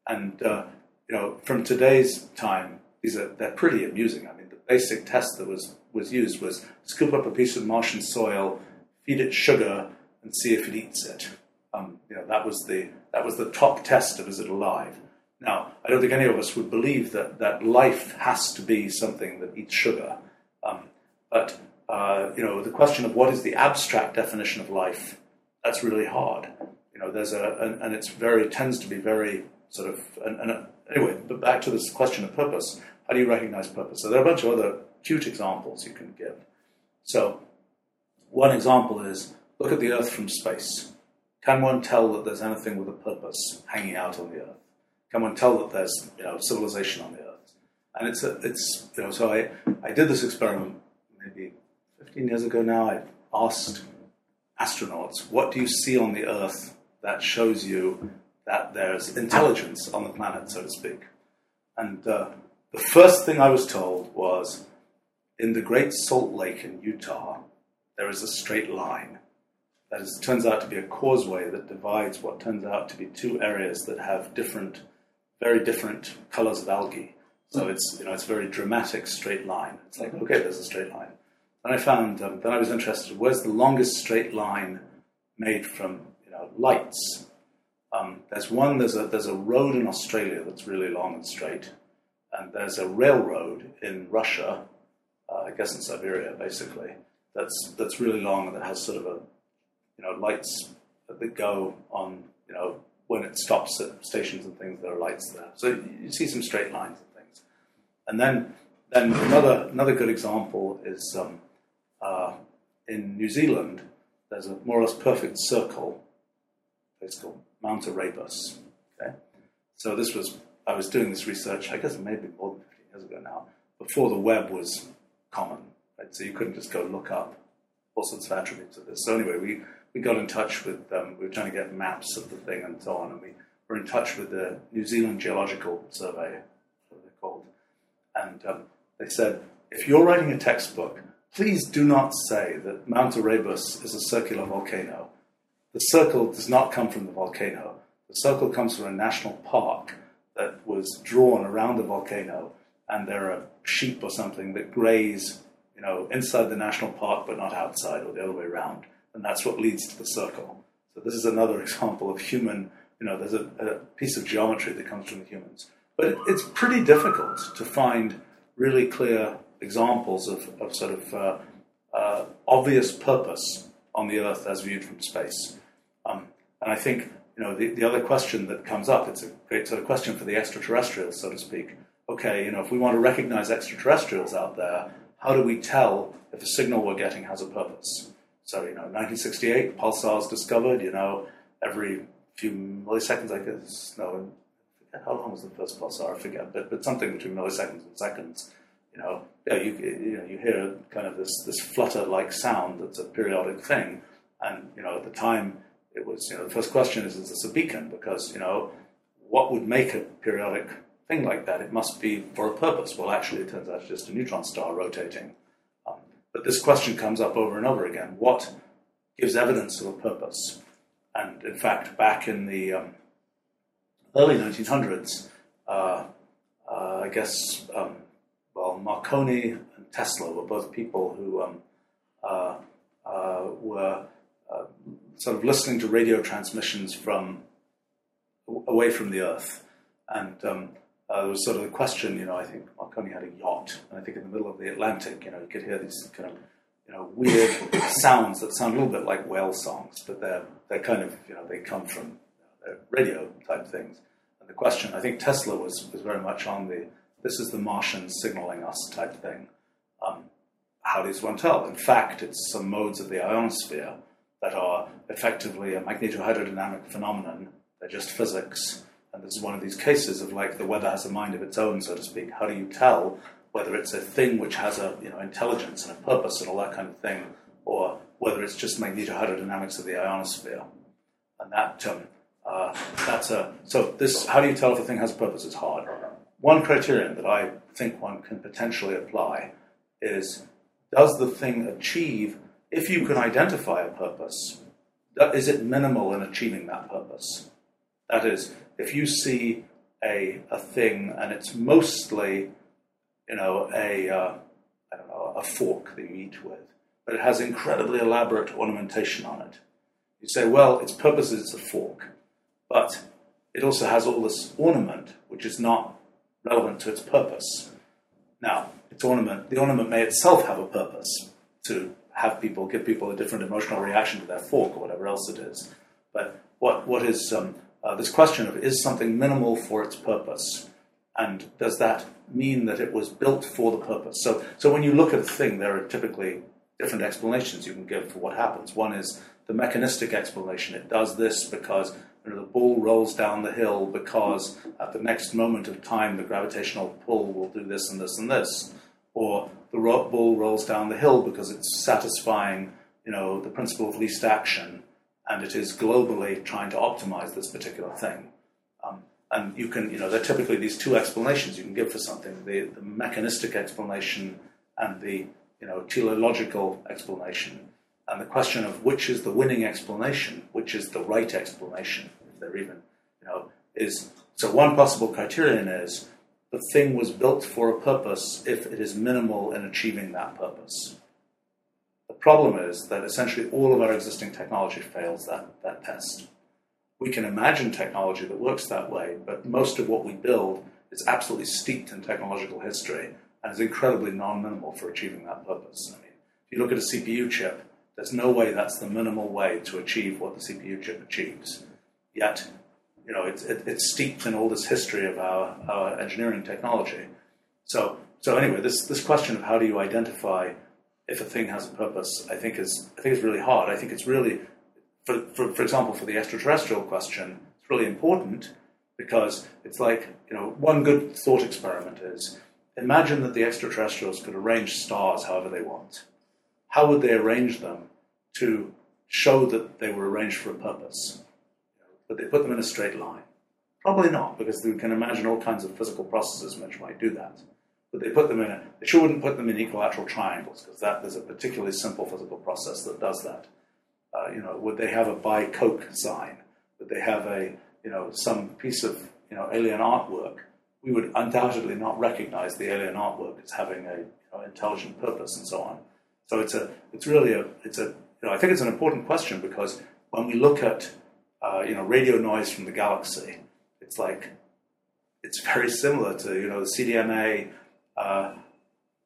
And uh, you know, from today's time, these are they're pretty amusing. I mean, the basic test that was was used was scoop up a piece of Martian soil, feed it sugar, and see if it eats it. Um, you know, that was the that was the top test of is it alive. Now, I don't think any of us would believe that, that life has to be something that eats sugar. Um, but, uh, you know, the question of what is the abstract definition of life, that's really hard. You know, there's a, and, and it's very, tends to be very sort of, and, and anyway, but back to this question of purpose. How do you recognize purpose? So there are a bunch of other cute examples you can give. So, one example is look at the Earth from space. Can one tell that there's anything with a purpose hanging out on the Earth? Can one tell that there's you know civilization on the Earth? And it's a, it's you know so I I did this experiment maybe 15 years ago now. I asked astronauts, what do you see on the Earth that shows you that there's intelligence on the planet, so to speak? And uh, the first thing I was told was in the Great Salt Lake in Utah, there is a straight line. That is, turns out to be a causeway that divides what turns out to be two areas that have different, very different colors of algae. So it's you know it's a very dramatic straight line. It's like okay, there's a straight line. And I found um, then I was interested. Where's the longest straight line made from you know lights? Um, there's one. There's a there's a road in Australia that's really long and straight, and there's a railroad in Russia, uh, I guess in Siberia, basically. That's that's really long and that has sort of a you know, lights that go on, you know, when it stops at stations and things, there are lights there. So you see some straight lines and things. And then, then another another good example is um, uh, in New Zealand. There's a more or less perfect circle. It's called Mount Erebus. Okay, so this was I was doing this research. I guess it may maybe more than 15 years ago now, before the web was common. Right? So you couldn't just go look up all sorts of attributes of this. So anyway, we we got in touch with, um, we were trying to get maps of the thing and so on, and we were in touch with the New Zealand Geological Survey, what they're called. And um, they said, if you're writing a textbook, please do not say that Mount Erebus is a circular volcano. The circle does not come from the volcano. The circle comes from a national park was drawn around the volcano, and there are sheep or something that graze, you know, inside the national park but not outside, or the other way around and that's what leads to the circle. So this is another example of human, you know, there's a, a piece of geometry that comes from the humans. But it, it's pretty difficult to find really clear examples of, of sort of uh, uh, obvious purpose on the Earth as viewed from space. Um, and I think, you know, the, the other question that comes up, it's a great sort of question for the extraterrestrials, so to speak. Okay, you know, if we want to recognize extraterrestrials out there, how do we tell if the signal we're getting has a purpose? So, you know, 1968, pulsars discovered, you know, every few milliseconds, I guess, no, how long was the first pulsar? I forget, but, but something between milliseconds and seconds. You know, yeah, you, you know, you hear kind of this, this flutter-like sound that's a periodic thing. And, you know, at the time, it was, you know, the first question is, is this a beacon? Because, you know, what would make a periodic thing like that? It must be for a purpose. Well, actually, it turns out it's just a neutron star rotating but this question comes up over and over again what gives evidence of a purpose? And in fact, back in the um, early 1900s, uh, uh, I guess, um, well, Marconi and Tesla were both people who um, uh, uh were uh, sort of listening to radio transmissions from away from the Earth. And um, uh, there was sort of the question, you know, I think Marconi had a yacht, and I think in the middle of the Atlantic, you know, you could hear these kind of, you know, weird sounds that sound a little bit like whale songs, but they're they're kind of you know they come from you know, radio type things. And the question, I think Tesla was was very much on the this is the Martians signaling us type thing. Um, how does one tell? In fact, it's some modes of the ionosphere that are effectively a magnetohydrodynamic phenomenon. They're just physics. And this is one of these cases of like the weather has a mind of its own, so to speak. How do you tell whether it's a thing which has a you know intelligence and a purpose and all that kind of thing, or whether it's just magnetohydrodynamics of the ionosphere? And that um, uh, that's a so this. How do you tell if a thing has a purpose? It's hard. One criterion that I think one can potentially apply is does the thing achieve, if you can identify a purpose, is it minimal in achieving that purpose? That is, if you see a, a thing and it's mostly, you know, a, uh, I don't know, a fork that you eat with, but it has incredibly elaborate ornamentation on it. You say, well, its purpose is a fork, but it also has all this ornament which is not relevant to its purpose. Now, its ornament, the ornament may itself have a purpose to have people, give people a different emotional reaction to their fork or whatever else it is. But what, what is um, uh, this question of is something minimal for its purpose? And does that mean that it was built for the purpose? So, so when you look at a thing, there are typically different explanations you can give for what happens. One is the mechanistic explanation. It does this because you know, the ball rolls down the hill because at the next moment of time the gravitational pull will do this and this and this or the ball rolls down the hill because it's satisfying, you know, the principle of least action, and it is globally trying to optimize this particular thing. Um, and you can, you know, there are typically these two explanations you can give for something: the, the mechanistic explanation and the, you know, teleological explanation. And the question of which is the winning explanation, which is the right explanation, if they're even, you know, is so one possible criterion is the thing was built for a purpose if it is minimal in achieving that purpose. The problem is that essentially all of our existing technology fails that, that test. We can imagine technology that works that way, but most of what we build is absolutely steeped in technological history and is incredibly non minimal for achieving that purpose. I mean, if you look at a CPU chip, there's no way that's the minimal way to achieve what the CPU chip achieves. Yet, you know, it's, it, it's steeped in all this history of our, our engineering technology. So, so anyway, this, this question of how do you identify if a thing has a purpose, I think is I think is really hard. I think it's really, for, for, for example, for the extraterrestrial question, it's really important because it's like you know one good thought experiment is imagine that the extraterrestrials could arrange stars however they want. How would they arrange them to show that they were arranged for a purpose? Would they put them in a straight line? Probably not, because we can imagine all kinds of physical processes which might do that. But they put them in a, they sure wouldn't put them in equilateral triangles, because that there's a particularly simple physical process that does that. Uh, you know, would they have a buy Coke sign? Would they have a, you know, some piece of, you know, alien artwork? We would undoubtedly not recognize the alien artwork as having a you know, intelligent purpose and so on. So it's a, it's really a, it's a, you know, I think it's an important question because when we look at uh, you know, radio noise from the galaxy. It's like it's very similar to you know the CDMA uh,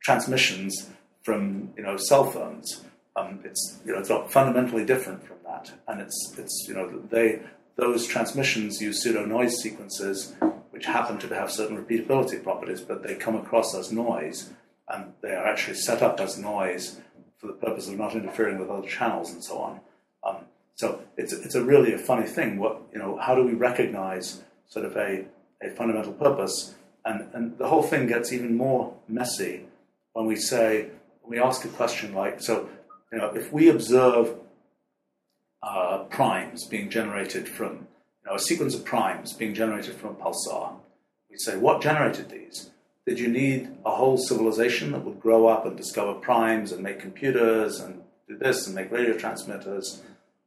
transmissions from you know cell phones. Um, it's you know it's not fundamentally different from that, and it's it's you know they those transmissions use pseudo noise sequences which happen to have certain repeatability properties, but they come across as noise, and they are actually set up as noise for the purpose of not interfering with other channels and so on. Um, so it's it's a really a funny thing. What you know, how do we recognize sort of a, a fundamental purpose? And and the whole thing gets even more messy when we say when we ask a question like so. You know, if we observe uh, primes being generated from you know a sequence of primes being generated from a pulsar, we say what generated these? Did you need a whole civilization that would grow up and discover primes and make computers and do this and make radio transmitters?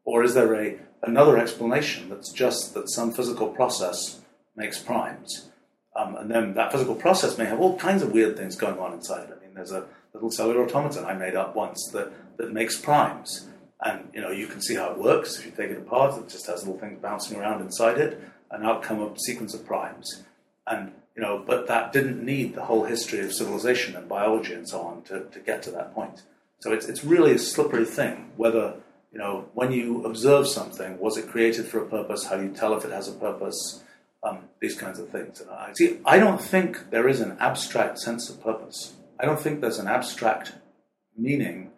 Or is there a, another explanation that's just that some physical process makes primes? Um, and then that physical process may have all kinds of weird things going on inside. I mean, there's a little cellular automaton I made up once that, that makes primes. And, you know, you can see how it works. If you take it apart, it just has little things bouncing around inside it, and out come a sequence of primes. And, you know, but that didn't need the whole history of civilization and biology and so on to, to get to that point. So it's, it's really a slippery thing. Whether, you know, when you observe something, was it created for a purpose? How do you tell if it has a purpose? Um, these kinds of things. I, see, I don't think there is an abstract sense of purpose. I don't think there's an abstract meaning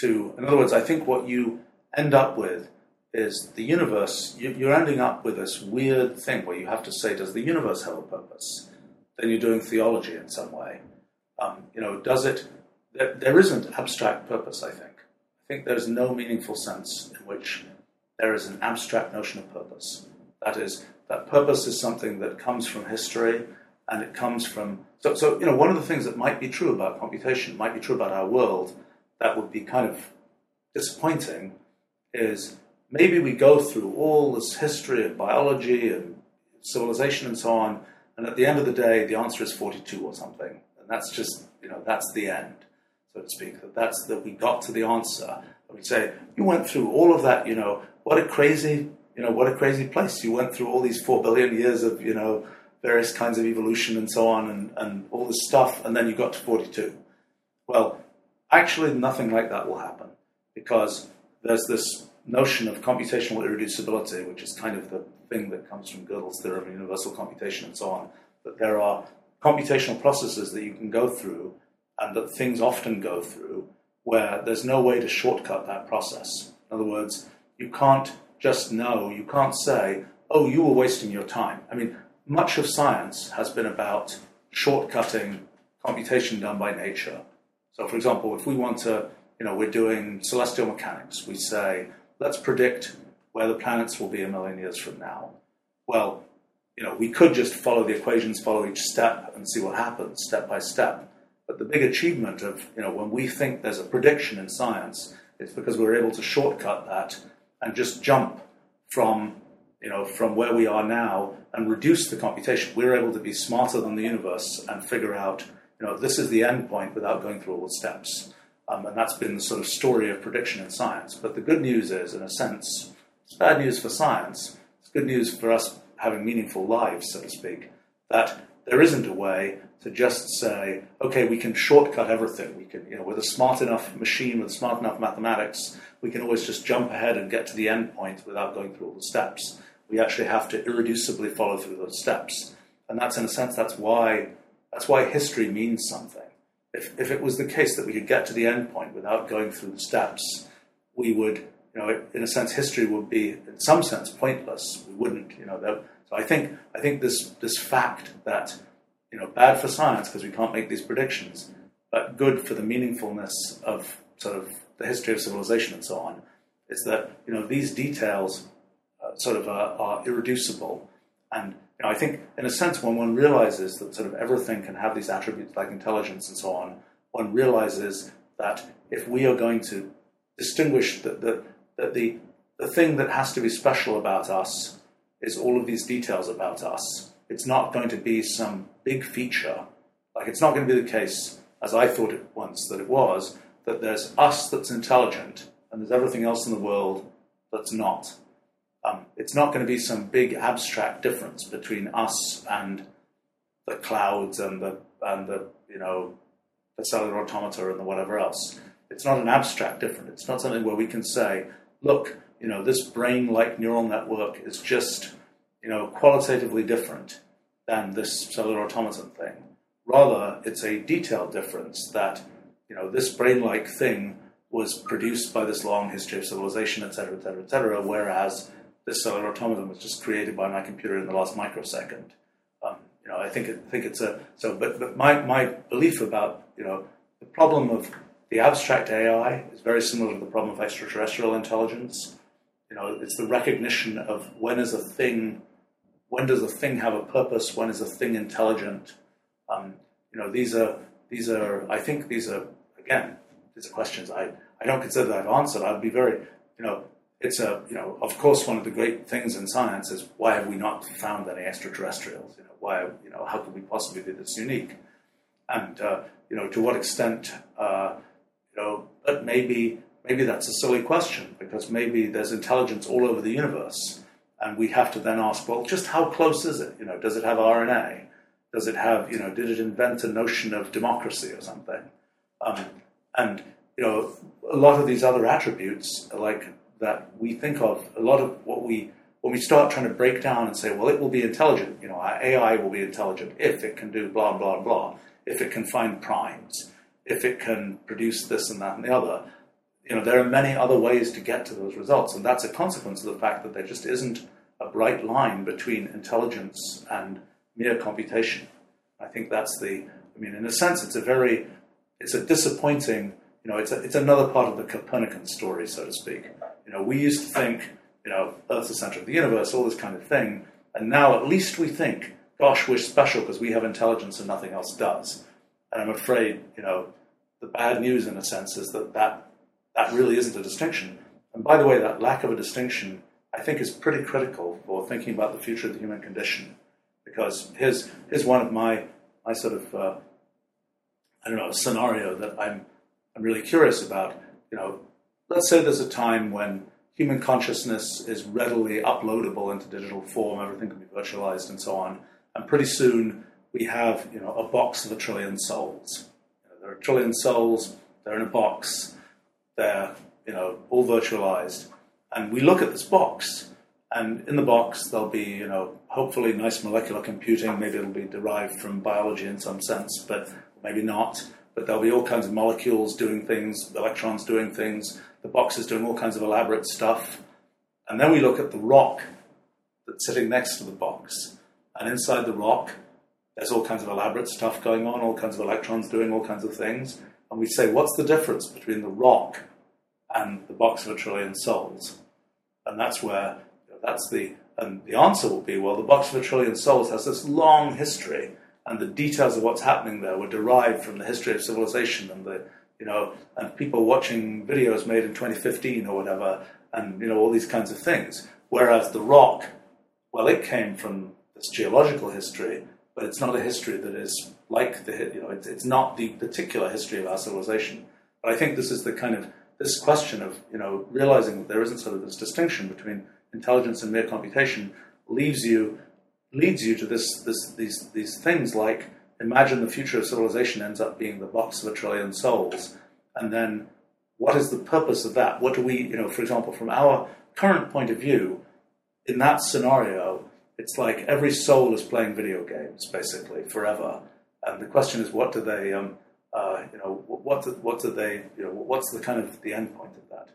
to, in other words, I think what you end up with is the universe, you, are ending up with this weird thing where you have to say, does the universe have a purpose? Then you're doing theology in some way. Um, you know, does it, there, there isn't abstract purpose, I think. I think there's no meaningful sense in which there is an abstract notion of purpose. That is, that purpose is something that comes from history and it comes from. So, so, you know, one of the things that might be true about computation, might be true about our world, that would be kind of disappointing is maybe we go through all this history of biology and civilization and so on, and at the end of the day, the answer is 42 or something. And that's just, you know, that's the end, so to speak. That that's that we got to the answer. I would say, you went through all of that, you know, what a crazy, you know, what a crazy place. You went through all these four billion years of, you know, various kinds of evolution and so on and, and all this stuff, and then you got to 42. Well, actually, nothing like that will happen because there's this notion of computational irreducibility, which is kind of the thing that comes from Gödel's theorem of universal computation and so on, that there are computational processes that you can go through and that things often go through where there's no way to shortcut that process. In other words, you can't just know, you can't say, oh, you were wasting your time. I mean, much of science has been about shortcutting computation done by nature. So, for example, if we want to, you know, we're doing celestial mechanics, we say, let's predict where the planets will be a million years from now. Well, you know, we could just follow the equations, follow each step, and see what happens step by step. But the big achievement of, you know, when we think there's a prediction in science, it's because we're able to shortcut that and just jump from, you know, from where we are now and reduce the computation. We're able to be smarter than the universe and figure out, you know, this is the end point without going through all the steps. Um, and that's been the sort of story of prediction in science. But the good news is, in a sense, it's bad news for science. It's good news for us having meaningful lives, so to speak, that there isn't a way to just say, okay, we can shortcut everything. We can, you know, with a smart enough machine, with smart enough mathematics, we can always just jump ahead and get to the end point without going through all the steps. We actually have to irreducibly follow through those steps. And that's in a sense that's why that's why history means something if, if it was the case that we could get to the end point without going through the steps, we would, you know, in a sense, history would be, in some sense, pointless. We wouldn't, you know. That, so I think, I think this this fact that, you know, bad for science because we can't make these predictions, but good for the meaningfulness of sort of the history of civilization and so on, is that you know these details uh, sort of are, are irreducible. And you know, I think, in a sense, when one realizes that sort of everything can have these attributes like intelligence and so on, one realizes that if we are going to distinguish that the, that the, the thing that has to be special about us is all of these details about us. It's not going to be some big feature. Like, it's not going to be the case, as I thought it once that it was, that there's us that's intelligent and there's everything else in the world that's not. Um, it's not going to be some big abstract difference between us and the clouds and the and the you know the cellular automata and the whatever else. It's not an abstract difference. It's not something where we can say, look, you know, this brain-like neural network is just you know qualitatively different than this cellular automaton thing. Rather, it's a detailed difference that you know this brain-like thing was produced by this long history of civilization, etc., etc., etc. Whereas this cellular automaton was just created by my computer in the last microsecond. Um, you know, I think it, think it's a so. But but my my belief about you know the problem of the abstract AI is very similar to the problem of extraterrestrial intelligence. You know, it's the recognition of when is a thing, when does a thing have a purpose, when is a thing intelligent. Um, you know, these are these are I think these are again these are questions I I don't consider that I've answered. I'd be very you know it's a you know of course one of the great things in science is why have we not found any extraterrestrials? You know why you know how could we possibly be this unique? And uh, you know to what extent uh, you know but maybe maybe that's a silly question because maybe there's intelligence all over the universe, and we have to then ask well just how close is it? You know does it have RNA? Does it have you know did it invent a notion of democracy or something? Um, and you know, a lot of these other attributes, like that we think of, a lot of what we when we start trying to break down and say, well, it will be intelligent, you know, our AI will be intelligent if it can do blah blah blah, if it can find primes, if it can produce this and that and the other. You know, there are many other ways to get to those results, and that's a consequence of the fact that there just isn't a bright line between intelligence and mere computation. I think that's the. I mean, in a sense, it's a very, it's a disappointing. You know, it's a, it's another part of the Copernican story, so to speak. You know, we used to think, you know, Earth's the center of the universe, all this kind of thing, and now at least we think, gosh, we're special because we have intelligence and nothing else does. And I'm afraid, you know, the bad news in a sense is that that, that really isn't a distinction. And by the way, that lack of a distinction, I think, is pretty critical for thinking about the future of the human condition. Because here's, here's one of my, my sort of, uh, I don't know, scenario that I'm, I'm really curious about. You know, let's say there's a time when human consciousness is readily uploadable into digital form, everything can be virtualized and so on. And pretty soon we have, you know, a box of a trillion souls. You know, there are a trillion souls, they're in a box, they're, you know, all virtualized. And we look at this box, and in the box there'll be, you know, hopefully nice molecular computing, maybe it'll be derived from biology in some sense, but maybe not. But there'll be all kinds of molecules doing things, electrons doing things, the box is doing all kinds of elaborate stuff. And then we look at the rock that's sitting next to the box. And inside the rock, there's all kinds of elaborate stuff going on, all kinds of electrons doing all kinds of things. And we say, what's the difference between the rock and the box of a trillion souls? And that's where, that's the, and the answer will be, well, the box of a trillion souls has this long history, and the details of what's happening there were derived from the history of civilization and the you know, and people watching videos made in 2015 or whatever, and you know all these kinds of things. Whereas the rock, well, it came from this geological history, but it's not a history that is like the you know it's, it's not the particular history of our civilization. But I think this is the kind of this question of you know realizing that there isn't sort of this distinction between intelligence and mere computation leaves you leads you to this this these these things like imagine the future of civilization ends up being the box of a trillion souls. And then what is the purpose of that? What do we, you know, for example, from our current point of view, in that scenario, it's like every soul is playing video games basically forever. And the question is, what do they, um, uh, you know, what do, what do they, you know, what's the kind of the end point of that?